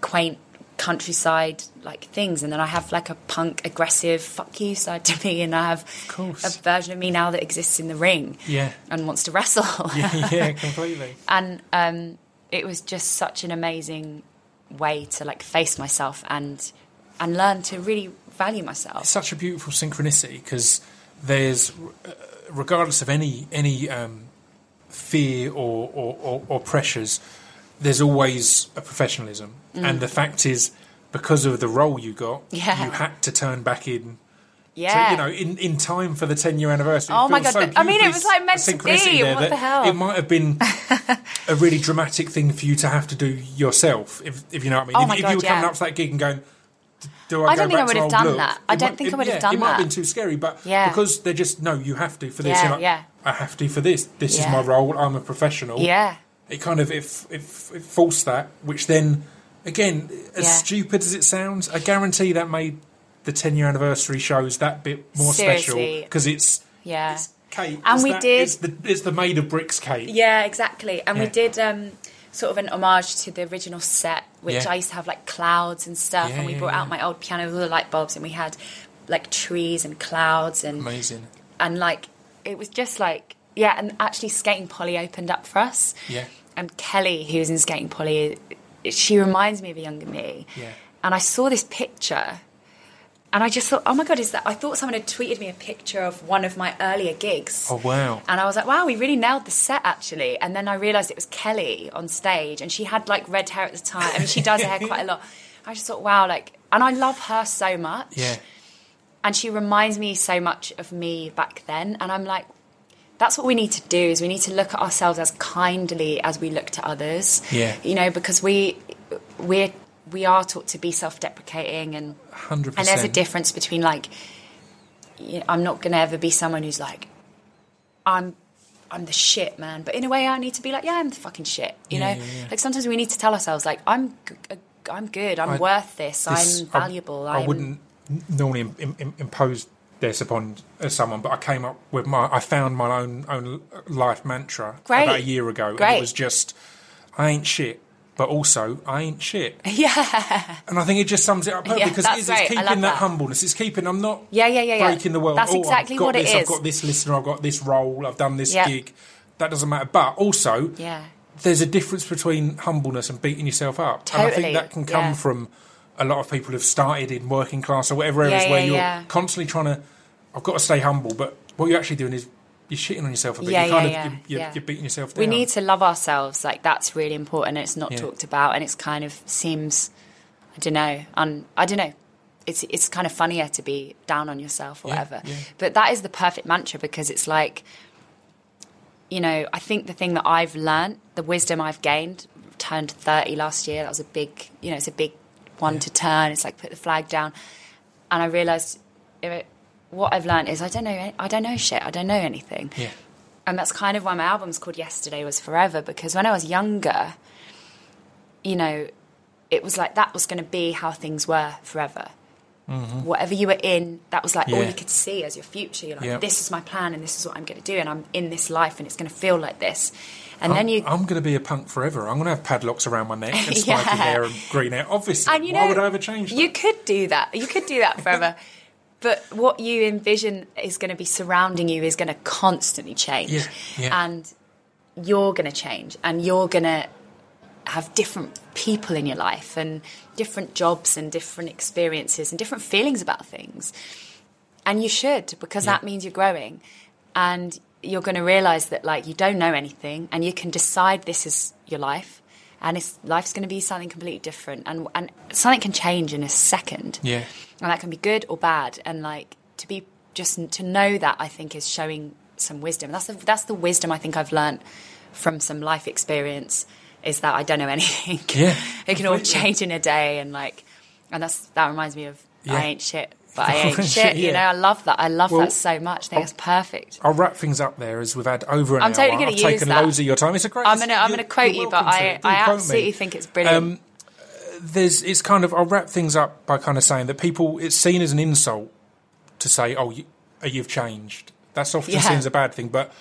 quaint countryside like things and then I have like a punk aggressive fuck you side to me and I have a version of me now that exists in the ring Yeah. and wants to wrestle [laughs] Yeah, yeah, [laughs] completely. and um, it was just such an amazing way to like face myself and and learn to really value myself. It's such a beautiful synchronicity because there's, uh, regardless of any any um, fear or, or, or, or pressures, there's always a professionalism, and the fact is, because of the role you got, Mm. Yeah. you had to turn back in. Yeah, To, you know, in, in time for the 10 year anniversary. Oh my God, so I mean, it was, like, meant to be. What the hell? It might have been [laughs] a really dramatic thing for you to have to do yourself, if, if you know what I mean. Oh if, my if you were coming up to that gig and going, do I, I don't think I would have done look? that. I It don't might- think I would have yeah, done It might have that. been too scary, but Yeah. because they're just, no, you have to for this. Yeah, like, yeah. I have to for this. This is my role. I'm a professional. yeah, It kind of, if if it, forced that, which then, again, as Yeah. stupid as it sounds, I guarantee that made the 10 year anniversary shows that bit more special because it's, yeah. it's Kate. And we that- did- It's the, it's the made of bricks Kate. Yeah, exactly. And we did um, sort of an homage to the original set, which Yeah. I used to have like clouds and stuff. Yeah, and we yeah, brought out my old piano with all the light bulbs, and we had like trees and clouds and Amazing. and like it was just like yeah. And actually, Skating Polly opened up for us. Yeah. And Kelli, who's in Skating Polly, she reminds me of a younger me. Yeah. And I saw this picture. And I just thought, oh my God, is that? I thought someone had tweeted me a picture of one of my earlier gigs. Oh, wow. And I was like, wow, we really nailed the set actually. And then I realised it was Kelli on stage and she had like red hair at the time. I mean, she does her hair quite a lot. I just thought, wow, like, and I love her so much. Yeah. And she reminds me so much of me back then. And I'm like, that's what we need to do is we need to look at ourselves as kindly as we look to others. Yeah. You know, because we, we're, we are taught to be self-deprecating and 100%. and there's a difference between like, you know, I'm not going to ever be someone who's like, I'm I'm the shit, man. But in a way, I need to be like, yeah, I'm the fucking shit. You Yeah, know, yeah, yeah. like sometimes we need to tell ourselves, like, I'm, g- uh, I'm good. I'm I- worth this. This- I'm valuable. I, I wouldn't normally im- im- im- impose this upon uh, someone, but I came up with my. I found my own own life mantra Great. about a year ago, and it was just, "I ain't shit." But also, I ain't shit, [laughs] Yeah, and I think it just sums it up perfectly Yeah, because it is, it's keeping that, that. humbleness. It's keeping. I'm not Yeah, yeah, yeah, yeah. breaking the world. That's oh, exactly I've got what it this, I've got this listener. I've got this role. I've done this Yeah. gig. That doesn't matter. But also, yeah, there's a difference between humbleness and beating yourself up. And I think that can come yeah. from a lot of people who've started in working class or whatever areas where you're constantly trying to, I've got to stay humble, but what you're actually doing is you're shitting on yourself a bit. Yeah, you're kind yeah, of, yeah, you're, yeah. you're beating yourself down. we need to love ourselves. Like that's really important. It's not Yeah. talked about, and it's kind of seems, I don't know, un, I don't know. It's it's kind of funnier to be down on yourself or Yeah, whatever. But that is the perfect mantra because it's like, you know, I think the thing that I've learned, the wisdom I've gained, turned thirty last year. That was a big, you know, it's a big one to turn. It's like put the flag down, and I realised. it- What I've learned is I don't know I don't know shit I don't know anything Yeah. and that's kind of why my album's called Yesterday Was Forever because when I was younger, you know, it was like that was going to be how things were forever. Whatever you were in, that was like all Mm-hmm. You could see as your future. You're like, Yeah. this is my plan and this is what I'm going to do, and I'm in this life and it's going to feel like this. And then you, I'm going to be a punk forever. I'm going to have padlocks around my neck and [laughs] spiky Yeah. hair and green hair. Obviously, and you why know, would I ever change that? You could do that. You could do that forever. [laughs] but what you envision is going to be surrounding you is going to constantly change. Yeah, yeah. And you're going to change and you're going to have different people in your life and different jobs and different experiences and different feelings about things. And you should because Yeah. that means you're growing and you're going to realize that like you don't know anything and you can decide this is your life and it's, life's going to be something completely different. And and something can change in a second. Yeah. and that can be good or bad. And like to be just to know that i think is showing some wisdom. That's the, that's the wisdom i think i've learned from some life experience is that i don't know [laughs] anything. Yeah, it can all change in a day. And like and that's that reminds me of Yeah. i ain't shit but i ain't [laughs] Shit, you yeah. know i love that i love Well, that so much i think it's perfect I'll wrap things up there as we've had over an I'm hour. totally gonna I've use taken that. loads of your time. It's a great. i'm gonna i'm gonna quote you're but i i quote me. absolutely think it's brilliant Um, there's it's kind of I'll wrap things up by kind of saying that people it's seen as an insult to say oh you, you've changed. That's often Yeah. seen as a bad thing, but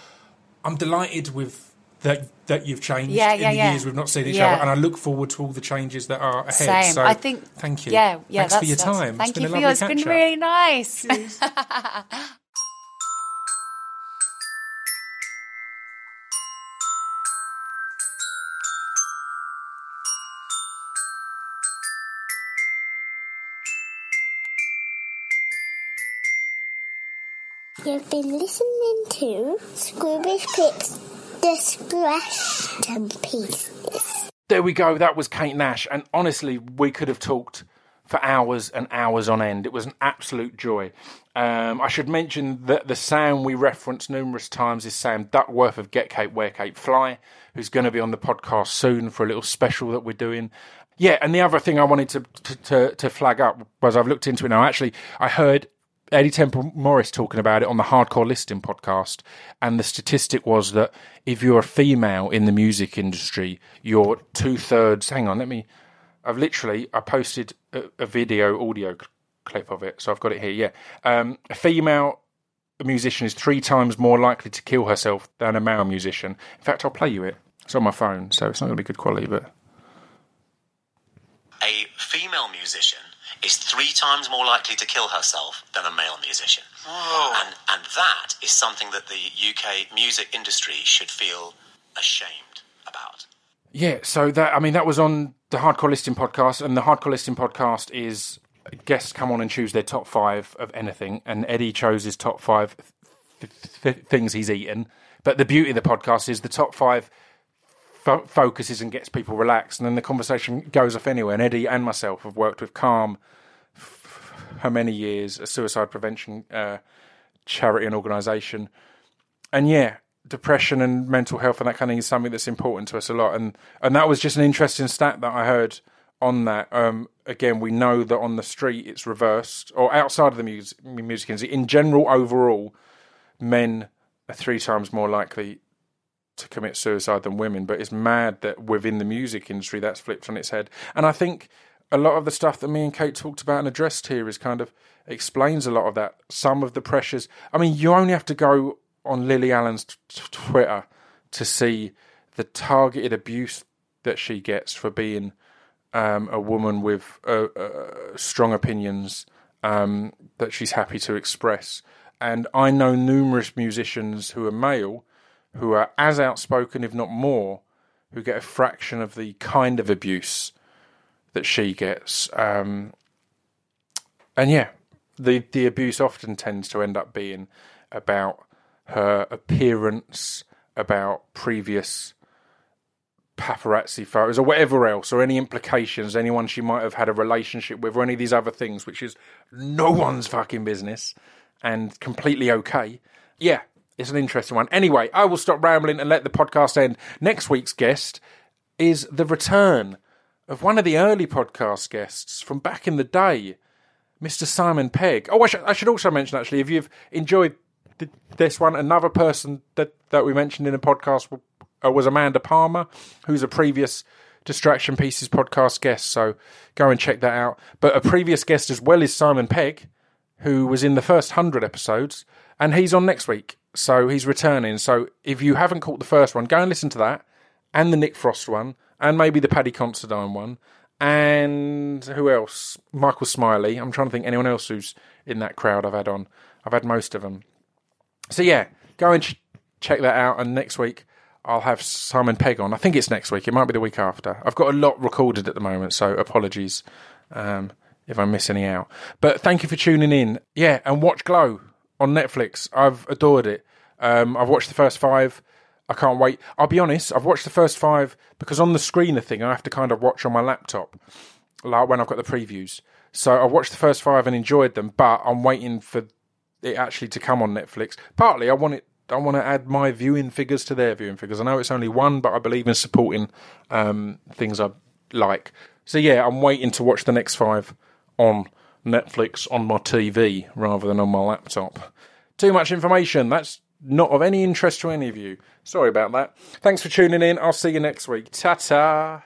I'm delighted with that that you've changed Yeah, in the yeah. years we've not seen each Yeah. other, and I look forward to all the changes that are ahead. Same. So I think. thank you. Yeah, yeah. Thanks for your time. Thank it's been you a for lovely yours. It's been catch-up. really nice. You've been listening to Scroobius Pip's There we go. That was Kate Nash, and honestly, we could have talked for hours and hours on end. It was an absolute joy. Um, I should mention that the Sam we referenced numerous times is Sam Duckworth of Get Cape Wear Cape Fly, who's going to be on the podcast soon for a little special that we're doing. Yeah, and the other thing I wanted to to, to, to flag up was I've looked into it now. Actually, I heard Eddy Temple-Morris talking about it on the Hardcore Listing podcast, and the statistic was that if you're a female in the music industry, you're two thirds. Hang on, let me. I've literally I posted a, a video audio c- clip of it, so I've got it here. Yeah, um, a female musician is three times more likely to kill herself than a male musician. In fact, I'll play you it. It's on my phone, so it's not going to be good quality, but a female musician is three times more likely to kill herself than a male musician. Oh. And, and that is something that the UK music industry should feel ashamed about. Yeah, so that I mean that was on the Hardcore Listing podcast, and the Hardcore Listing podcast is guests come on and choose their top five of anything, and Eddy chose his top five th- th- things he's eaten. But the beauty of the podcast is the top five fo- focuses and gets people relaxed, and then the conversation goes off anywhere. And Eddy and myself have worked with Calm for many years, a suicide prevention uh, charity and organisation and yeah, depression and mental health and that kind of thing is something that's important to us a lot. And and that was just an interesting stat that I heard on that. Um, again, we know that on the street it's reversed, or outside of the music, music industry in general, overall, men are three times more likely to commit suicide than women, but it's mad that within the music industry that's flipped on its head. And I think a lot of the stuff that me and Kate talked about and addressed here is kind of explains a lot of that. Some of the pressures. I mean, you only have to go on Lily Allen's t- Twitter to see the targeted abuse that she gets for being um, a woman with uh, uh, strong opinions um, that she's happy to express. And I know numerous musicians who are male who are as outspoken, if not more, who get a fraction of the kind of abuse that she gets. Um, and yeah, the the abuse often tends to end up being about her appearance, about previous paparazzi photos or whatever else, or any implications, anyone she might have had a relationship with, or any of these other things, which is no one's fucking business and completely okay. Yeah, it's an interesting one. Anyway, I will stop rambling and let the podcast end. Next week's guest is the return of one of the early podcast guests from back in the day, Mr. Simon Pegg. Oh, I should, I should also mention actually, if you've enjoyed th- this one, another person that, that we mentioned in the podcast uh, was Amanda Palmer, who's a previous Distraction Pieces podcast guest. So go and check that out. But a previous guest as well is Simon Pegg, who was in the first 100 episodes, and he's on next week. So he's returning. So if you haven't caught the first one, go and listen to that, and the Nick Frost one, and maybe the Paddy Considine one, and who else? Michael Smiley. I'm trying to think anyone else who's in that crowd I've had on. I've had most of them. So yeah, go and ch- check that out. And next week I'll have Simon Pegg on. I think it's next week. It might be the week after. I've got a lot recorded at the moment, so apologies um, if I miss any out. But thank you for tuning in. Yeah, and watch Glow on Netflix. I've adored it. Um, I've watched the first five. I can't wait. I'll be honest, I've watched the first five because on the screener thing, I have to kind of watch on my laptop, like when I've got the previews. So I watched the first five and enjoyed them, but I'm waiting for it actually to come on Netflix. Partly, I want it. I want to add my viewing figures to their viewing figures. I know it's only one, but I believe in supporting um, things I like. So yeah, I'm waiting to watch the next five on Netflix on my TV rather than on my laptop. Too much information. That's not of any interest to any of you. Sorry about that. Thanks for tuning in. I'll see you next week. Ta ta.